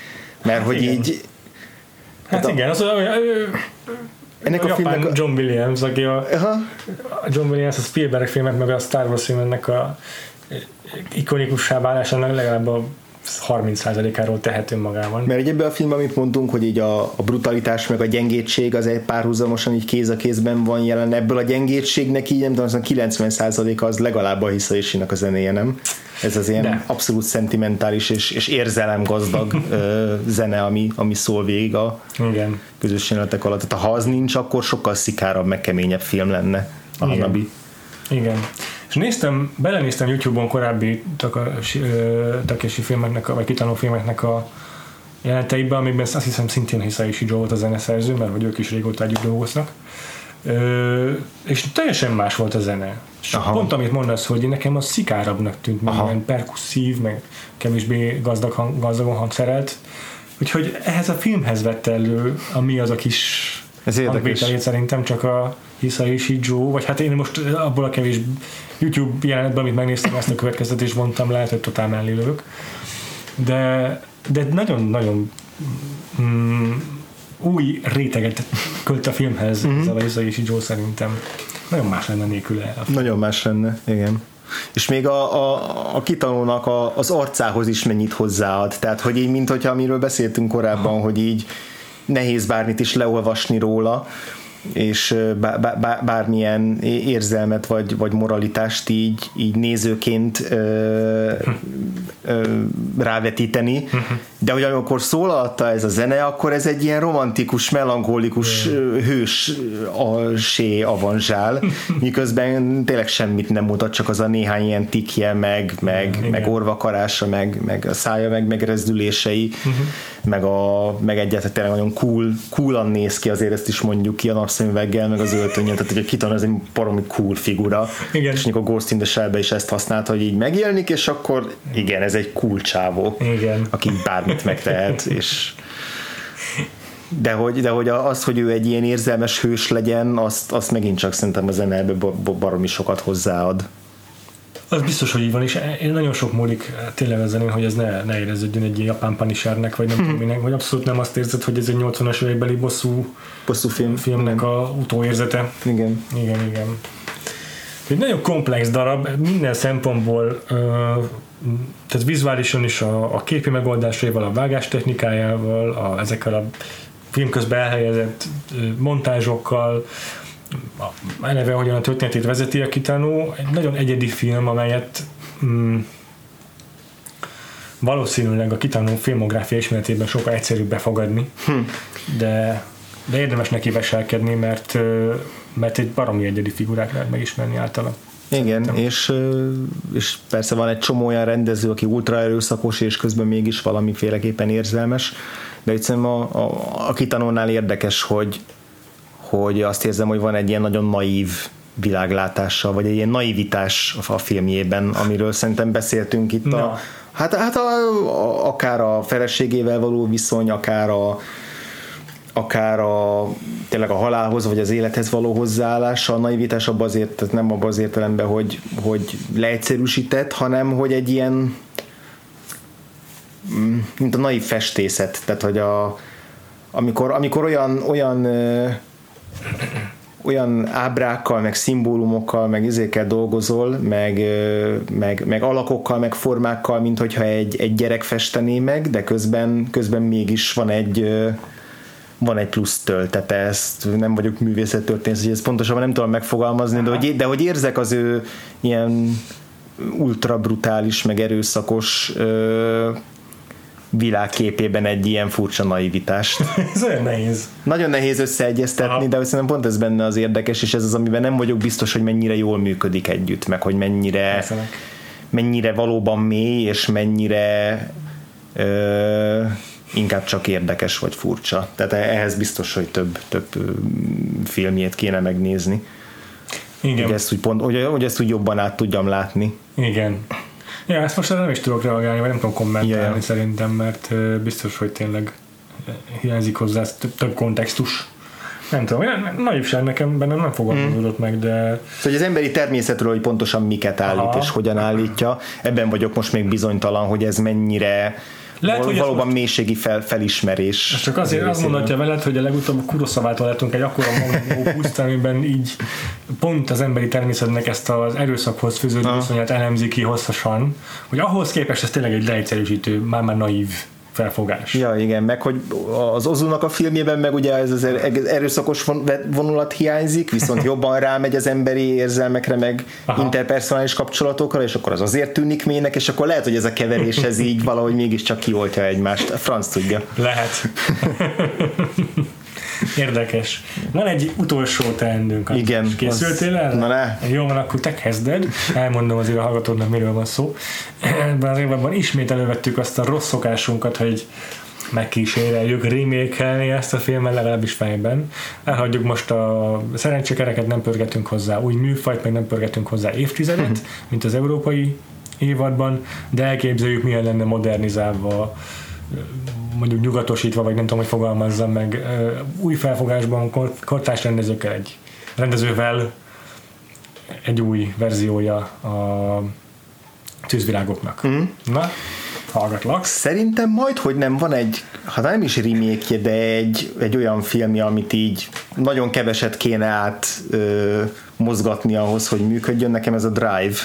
Mert hogy igen. így Hát a- igen, az a, ő, ennek a, a filmnek a, John Williams, aki a, Aha, John Williams a Spielberg filmek, meg a Star Wars filmnek a ikonikussá válásának legalább a 30%-áról tehető magában. mert ugye ebben a filmben, amit mondtunk, hogy így a, a brutalitás meg a gyengétség az egy párhuzamosan így kéz a kézben van jelen, ebből a gyengétségnek így nem tudom, az a 90%-a az legalább a Hisaishi-nak a zenéje, nem? Ez az ilyen De. De. abszolút szentimentális és, és érzelemgazdag ö, zene, ami, ami szól végig a Igen. közös jelenetek alatt. Tehát ha az nincs, akkor sokkal szikárabb, meg keményebb film lenne a Igen. Hanabi. Igen. És néztem, belenéztem YouTube-on korábbi Takeshi filmeknek, a- vagy kitanuló filmeknek a jeleneteibe, amikben azt hiszem szintén Hisaishi Joe volt a zeneszerző, mert hogy ők is régóta együtt dolgoznak. Ö, és teljesen más volt a zene. És Aha. pont amit mondasz, hogy nekem az szikárabbnak tűnt, Aha. minden perkusszív, meg kevésbé gazdag hang, gazdagon hangszerelt. Úgyhogy ehhez a filmhez vett elő a mi az a kis Ez hangvételét szerintem csak a Hisaishi Joe, vagy hát én most abból a kevés YouTube jelenetben, amit megnéztem, ezt a következtetést vontam, lehet, hogy totál mellé lövök. De, de nagyon-nagyon mm, új réteget költ a filmhez Mhm. mm-hmm. ez a Hisaishi Joe szerintem. Nagyon más lenne nélküle. Nagyon más lenne, igen. És még a, a, a kitanulónak a, az arcához is mennyit hozzáad. Tehát, hogy így, mint hogyha amiről beszéltünk korábban, hogy így nehéz bármit is leolvasni róla, és bármilyen érzelmet vagy, vagy moralitást így, így nézőként ö, ö, rávetíteni, de hogy amikor szólalta ez a zene, akkor ez egy ilyen romantikus, melankolikus hős a sé avanzsál, [laughs] miközben tényleg semmit nem mutat, csak az a néhány ilyen tikje, meg, meg, Igen. meg orvakarása, meg, meg a szája, meg megrezdülései, meg, a, meg egyáltalán tényleg nagyon cool, coolan néz ki, azért ezt is mondjuk ki a napszemüveggel, meg az öltönyen, tehát hogy Kitan az egy baromi cool figura, Igen. és a Ghost in the Shell-be is ezt használta, hogy így megjelenik, és akkor igen, ez egy cool csávó, Igen. aki bármit megtehet, és de hogy, de hogy az, hogy ő egy ilyen érzelmes hős legyen, azt, azt megint csak szerintem a zenebe baromi sokat hozzáad. Az biztos, hogy így van, és én nagyon sok múlik tényleg ezen, hogy ez ne, ne éreződjön egy japán panisernek, vagy nem tudom minek, vagy abszolút nem azt érzed, hogy ez egy 80-as évekbeli bosszú Bosszú film. filmnek a utóérzete. Igen. Igen, igen. Egy nagyon komplex darab, minden szempontból, tehát vizuálisan is a, a képi megoldásaival, a vágás technikájával, a, ezekkel a film közben elhelyezett montázsokkal, eleve hogyan a történetét vezeti a kitánó, egy nagyon egyedi film, amelyet mm, valószínűleg a kitánó filmográfia ismeretében sokkal egyszerűbb befogadni, Hm. de, de érdemes neki veselkedni, mert mert egy baromi egyedi figurák lehet megismerni általa. Igen, és, és persze van egy csomó olyan rendező, aki ultra erőszakos, és közben mégis valamiféleképpen érzelmes, de egyszerűen a, a, a kitanulnál érdekes, hogy, hogy azt érzem, hogy van egy ilyen nagyon naív világlátása, vagy egy ilyen naivitás a filmjében, amiről szerintem beszéltünk itt a, hát, hát a, a, akár a feleségével való viszony, akár a, akár a, tényleg a halálhoz, vagy az élethez való hozzáállás, a naivitás abban azért, tehát nem abban az értelemben, hogy, hogy leegyszerűsített, hanem hogy egy ilyen mm, mint a naív festészet, tehát hogy a, amikor, amikor olyan, olyan olyan ábrákkal, meg szimbólumokkal, meg izékkel dolgozol, meg, meg, meg alakokkal, meg formákkal, mint hogyha egy, egy gyerek festené meg, de közben, közben mégis van egy van egy plusz töltete, ezt nem vagyok művészettörténész, hogy ezt pontosabban nem tudom megfogalmazni, de hogy, de hogy érzek az ő ilyen ultra brutális, meg erőszakos világképében egy ilyen furcsa naivitást. [laughs] ez olyan nehéz. Nagyon nehéz összeegyeztetni, Aha. de szerintem pont ez benne az érdekes, és ez az, amiben nem vagyok biztos, hogy mennyire jól működik együtt, meg hogy mennyire, mennyire valóban mély, és mennyire ö, inkább csak érdekes vagy furcsa. Tehát ehhez biztos, hogy több, több filmjét kéne megnézni. Igen. Hogy ezt úgy, pont, hogy, hogy ezt úgy jobban át tudjam látni. Igen. Ja, ezt most nem is tudok reagálni, vagy nem tudom kommentálni ja. szerintem, mert biztos, hogy tényleg hiányzik hozzá több, több kontextus. Nem tudom, naivság nekem benne nem fogalmazódott hmm. meg, de... Szóval az emberi természetről, hogy pontosan miket állít Aha. és hogyan állítja, ebben vagyok most még bizonytalan, hogy ez mennyire lehet, hogy valóban most... mélységi fel, felismerés. Ez csak azért azt mondhatja veled, hogy a legutóbb Kuroszavától lettünk egy akkora opuszt, amiben így pont az emberi természetnek ezt az erőszakhoz fűződő viszonyát elemzi ki hosszasan, hogy ahhoz képest ez tényleg egy leegyszerűsítő, már-már naív felfogás. Ja, igen, meg hogy az Ozunak a filmjében meg ugye ez az er- erőszakos vonulat hiányzik, viszont jobban rámegy az emberi érzelmekre, meg Aha. interpersonális kapcsolatokra, és akkor az azért tűnik mének, és akkor lehet, hogy ez a keverés ez így valahogy mégiscsak kioltja egymást. A franc tudja. Lehet. [laughs] Érdekes. Van egy utolsó teendőnk. Igen. Készültél el? Na ne. Jó, van, akkor te kezded. Elmondom azért a hallgatódnak, miről van szó. Ebben az évben ismét elővettük azt a rossz szokásunkat, hogy megkíséreljük remékelni ezt a filmet legalábbis fejben. Elhagyjuk most a szerencsékereket, nem pörgetünk hozzá új műfajt, meg nem pörgetünk hozzá évtizedet, mint az európai évadban, de elképzeljük milyen lenne modernizálva mondjuk nyugatosítva, vagy nem tudom, hogy fogalmazzam meg, új felfogásban kortárs rendezőkkel egy rendezővel egy új verziója a tűzvirágoknak. Mm. Na, hallgatlak. Szerintem majd, hogy nem van egy, ha nem is remake de egy, egy olyan filmje, amit így nagyon keveset kéne át ö, mozgatni ahhoz, hogy működjön. Nekem ez a Drive.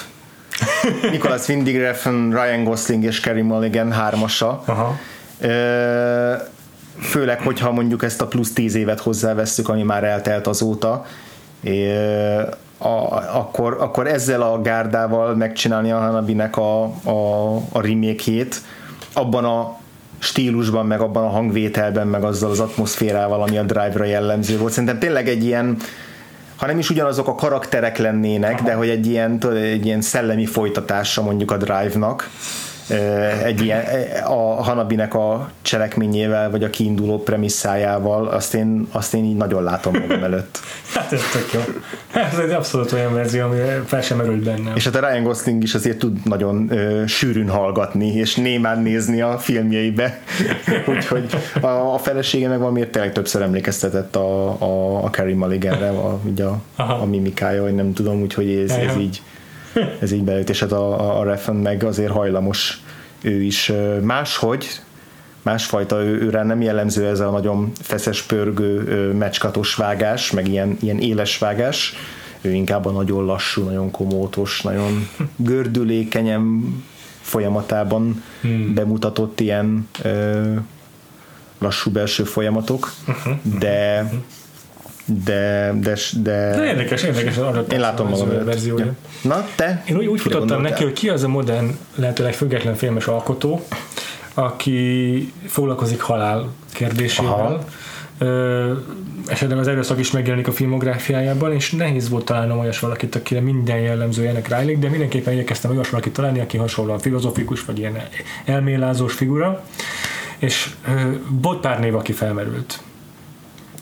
[laughs] Nicholas Winding Refn, Ryan Gosling és Kerry Mulligan hármasa. Aha főleg, hogyha mondjuk ezt a plusz tíz évet hozzávesszük, ami már eltelt azóta, a, akkor, akkor ezzel a gárdával megcsinálni a Hanabinek a, a, a remake abban a stílusban, meg abban a hangvételben, meg azzal az atmoszférával, ami a Drive-ra jellemző volt. Szerintem tényleg egy ilyen, ha nem is ugyanazok a karakterek lennének, de hogy egy ilyen, egy ilyen szellemi folytatása mondjuk a Drive-nak, egy ilyen, a Hanabinek a cselekményével, vagy a kiinduló premisszájával, azt én, azt én így nagyon látom magam előtt. [laughs] hát ez tök jó. Ez egy abszolút olyan verzió, ami fel sem merült bennem. És hát a Ryan Gosling is azért tud nagyon ö, sűrűn hallgatni, és némán nézni a filmjeibe. [laughs] Úgyhogy a, a felesége meg valamiért tényleg többször emlékeztetett a, a, a Carrie Mulliganre, a, a, a mimikája, vagy nem tudom, úgyhogy ez, ez így [laughs] ez így bejött, és hát a, a, a Refn meg azért hajlamos ő is máshogy, másfajta ő, őre nem jellemző ez a nagyon feszes, pörgő, mecskatos vágás, meg ilyen, ilyen éles vágás, ő inkább a nagyon lassú, nagyon komótos, nagyon [laughs] gördülékenyen folyamatában hmm. bemutatott ilyen ö, lassú belső folyamatok, uh-huh. de uh-huh de, de, de, de érdekes, érdekes az Én látom magam verziója. Ja. Na, te? Én úgy, úgy futottam neki, hogy ki az a modern, lehetőleg független filmes alkotó, aki foglalkozik halál kérdésével, Aha. ö, esetleg az erőszak is megjelenik a filmográfiájában, és nehéz volt találnom olyas valakit, akire minden jellemzőjenek rájlik, de mindenképpen igyekeztem olyas valakit találni, aki hasonlóan filozofikus, vagy ilyen elmélázós figura, és ö, volt pár név, aki felmerült.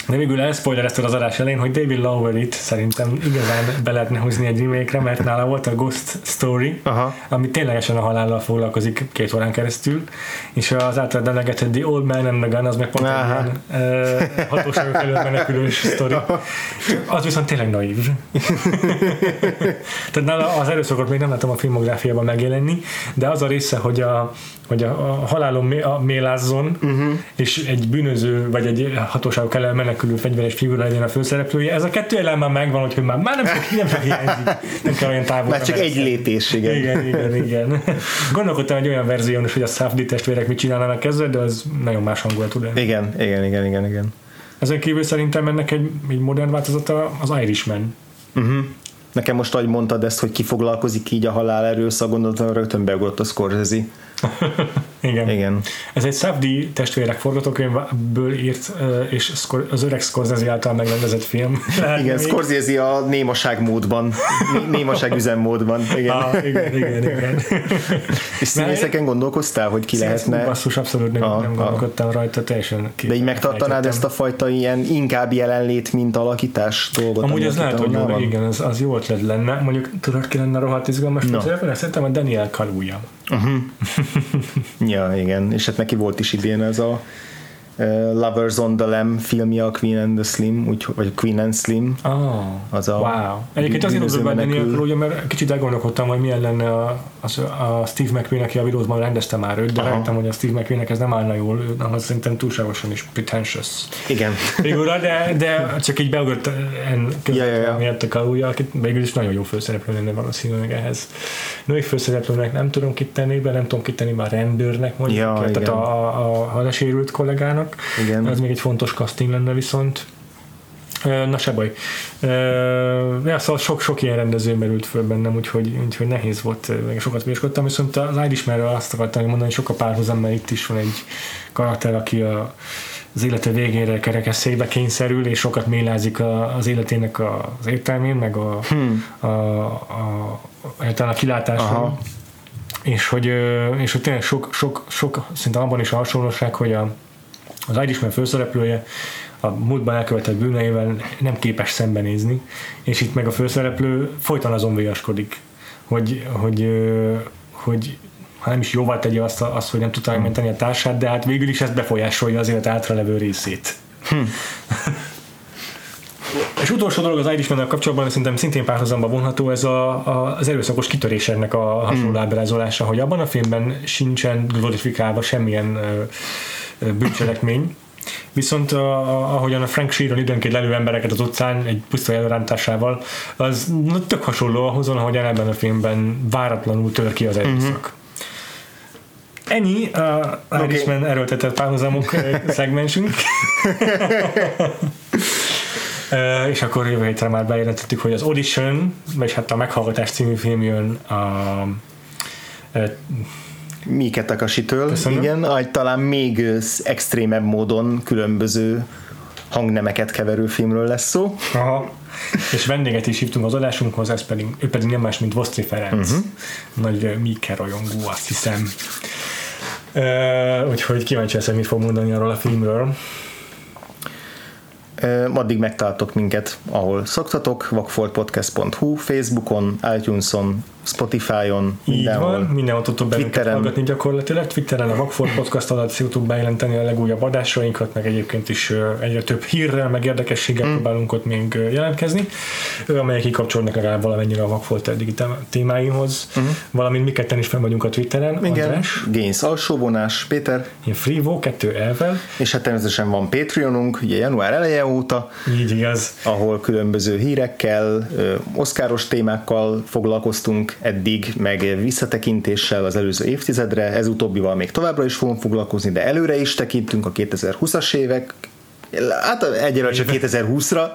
De végül elspoilerezted az adás elején, hogy David Lowery-t szerintem igazán be lehetne hozni egy remake mert nála volt a Ghost Story, Aha. ami ténylegesen a halállal foglalkozik két órán keresztül, és az általad emlegetett The Old Man and the Gun, az meg pont Aha. egy ilyen uh, hatóságok előtt menekülős sztori. Az viszont tényleg naív. [laughs] Tehát nála az erőszakot még nem látom a filmográfiában megjelenni, de az a része, hogy a, hogy a, a halálon mélázzon, uh-huh. és egy bűnöző, vagy egy hatóságok elől menekülő fegyveres figura legyen a főszereplője, ez a kettő elem már megvan, hogy már, már nem sok, nem sok hiányzik. Nem kell olyan távol. Már csak egy lépés, igen. Igen, igen, igen. Gondolkodtam egy olyan verzión is, hogy a Safdie testvérek mit csinálnának ezzel, de az nagyon más hangulatú. De. Igen, igen, igen, igen, igen. Ezen kívül szerintem ennek egy, egy modern változata az Irishman. Uh-huh. Nekem most, ahogy mondtad ezt, hogy ki foglalkozik így a halál erőszak, gondoltam, rögtön beugrott a Scorsese. [laughs] Igen. Igen. Ez egy Safdie testvérek forgatókönyvből írt, és az öreg Scorsese által megrendezett film. Lehet [laughs] Igen, még. Scorsese a némaság módban, né- némaság üzemmódban. Igen. Ah, igen, igen, igen. [laughs] És színészeken gondolkoztál, hogy ki lehetne, Basszus, abszolút nem, Ah, nem ah. gondolkodtam rajta, teljesen ki. de így megtartanád ezt a fajta ilyen inkább jelenlét, mint alakítás dolgot? Amúgy ez a lehet, hogy jó, van? igen, az, az jó ötlet lenne. Mondjuk tudod, ki lenne rohadt izgalmas no. Szerintem a Daniel Kaluuya. [laughs] Ja, igen, és hát neki volt is idén ez a Lovers on the Lamb filmje, a Queen and the Slim, úgy, vagy Queen and Slim. Oh, Az a wow. Egyébként azért mondom be Daniel. Kaluuya, mert kicsit elgondolkodtam, hogy milyen lenne a, az, a Steve McQueen, aki a videóban rendezte már őt, de Aha. rájöttem, hogy a Steve McQueennek ez nem állna jól, az szerintem túlságosan is pretentious. Igen. Figura, de, de csak így beugrott en Ja, ja, ja. miatt a Kaluuya, akit végül is nagyon jó főszereplő lenne valószínűleg ehhez. Női főszereplőnek nem tudom kit tenni be, nem tudom kit tenni be a rendőrnek, mondjuk, Ja, tehát a, a, a lesérült kollégának. Igen. Ez még egy fontos casting lenne viszont. Na se baj. Ja, szóval sok-sok ilyen rendező merült föl bennem, úgyhogy, úgyhogy nehéz volt, meg sokat véskodtam, viszont az Irishmanről azt akartam mondani, hogy sok a párhuzam, mert itt is van egy karakter, aki a, az élete végére kerekesszékbe kényszerül, és sokat mélázik a, az életének a, az értelmén, meg a, hmm. a, a, a, a kilátáson. Aha. És hogy, és hogy tényleg sok, sok, sok szinte abban is a hasonlóság, hogy a, az Irishman főszereplője a múltban elkövetett bűneivel nem képes szembenézni, és itt meg a főszereplő folyton azon viaskodik, hogy, hogy, hogy ha nem is jóvá tegye azt, azt hogy nem tudta megmenteni a társát, de hát végül is ez befolyásolja az élet átralevő részét. [laughs] És utolsó dolog az irishman kapcsolatban szerintem szintén párhuzamba vonható ez a, a, az erőszakos kitörés ennek a hasonló ábrázolása, hogy abban a filmben sincsen glorifikálva semmilyen ö, bűncselekmény, Viszont a, a, ahogyan a Frank Sheeran időnként lelő embereket az utcán egy puszta előrántásával, az na, tök hasonló ahhoz, ahogyan ebben a filmben váratlanul tör ki az erőszak. Uh-huh. Ennyi a. Irishman erőltetett párhuzamok ö, szegmensünk. Ö, [laughs] és akkor jövő hétre már bejelentettük, hogy az Audition, vagy hát a Meghallgatás című film jön a ö, Mike Takashi-től, Köszönöm. igen, egy talán még extrémebb módon különböző hangnemeket keverő filmről lesz szó. Aha. És vendéget is hívtunk az adásunkhoz, ez pedig, ő pedig nem más, mint Vosztri Ferenc. Uh-huh. Nagy ö, Mike rajongó, azt hiszem. Uh, úgyhogy kíváncsi leszek, mit fog mondani arról a filmről. Ö, Addig megtaláltok minket, ahol szoktatok, vakfoltpodcast.hu, Facebookon, iTunes-on, Spotify-on, Így mindenhol. van, mindenhol tudtok bennünket Twitteren. hallgatni gyakorlatilag. Twitteren a Vagford Podcast alatt tudtuk bejelenteni a legújabb adásainkat, meg egyébként is egyre több hírrel, meg érdekességgel mm. próbálunk ott még jelentkezni, amelyek kikapcsolódnak legalább valamennyire a Vagfolt eddigi témáimhoz, mm. valamint mi ketten is fel vagyunk a Twitteren. Igen, András, Gains alsóvonás, Péter, én Frivo, kettő elvel, és hát természetesen van Patreonunk, ugye január eleje óta, így igaz. ahol különböző hírekkel, oszkáros témákkal foglalkoztunk eddig, meg visszatekintéssel az előző évtizedre, ez utóbbival még továbbra is fogunk foglalkozni, de előre is tekintünk a 2020-as évek Hát egyelőre csak 2020-ra,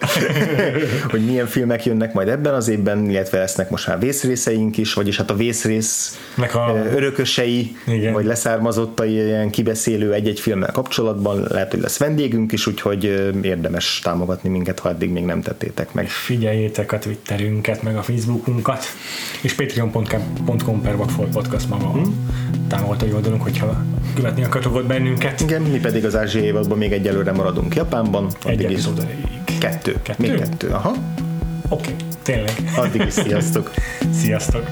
[laughs] hogy milyen filmek jönnek majd ebben az évben, illetve lesznek most már vészrészeink is, vagyis hát a vészrész a... örökösei, Igen. vagy leszármazottai ilyen kibeszélő egy-egy filmmel kapcsolatban, lehet, hogy lesz vendégünk is, úgyhogy érdemes támogatni minket, ha eddig még nem tettétek meg. Figyeljétek a Twitterünket, meg a Facebookunkat, és patreon.com per podcast maga hmm? Támogatói oldalunk, hogyha követni akartok bennünket. Igen, mi pedig az ázsiai évadban még egyelőre maradunk Japánban. Egy epizód Kettő. kettő. Még kettő, aha. Oké, okay, tényleg. Addig is sziasztok. [laughs] sziasztok.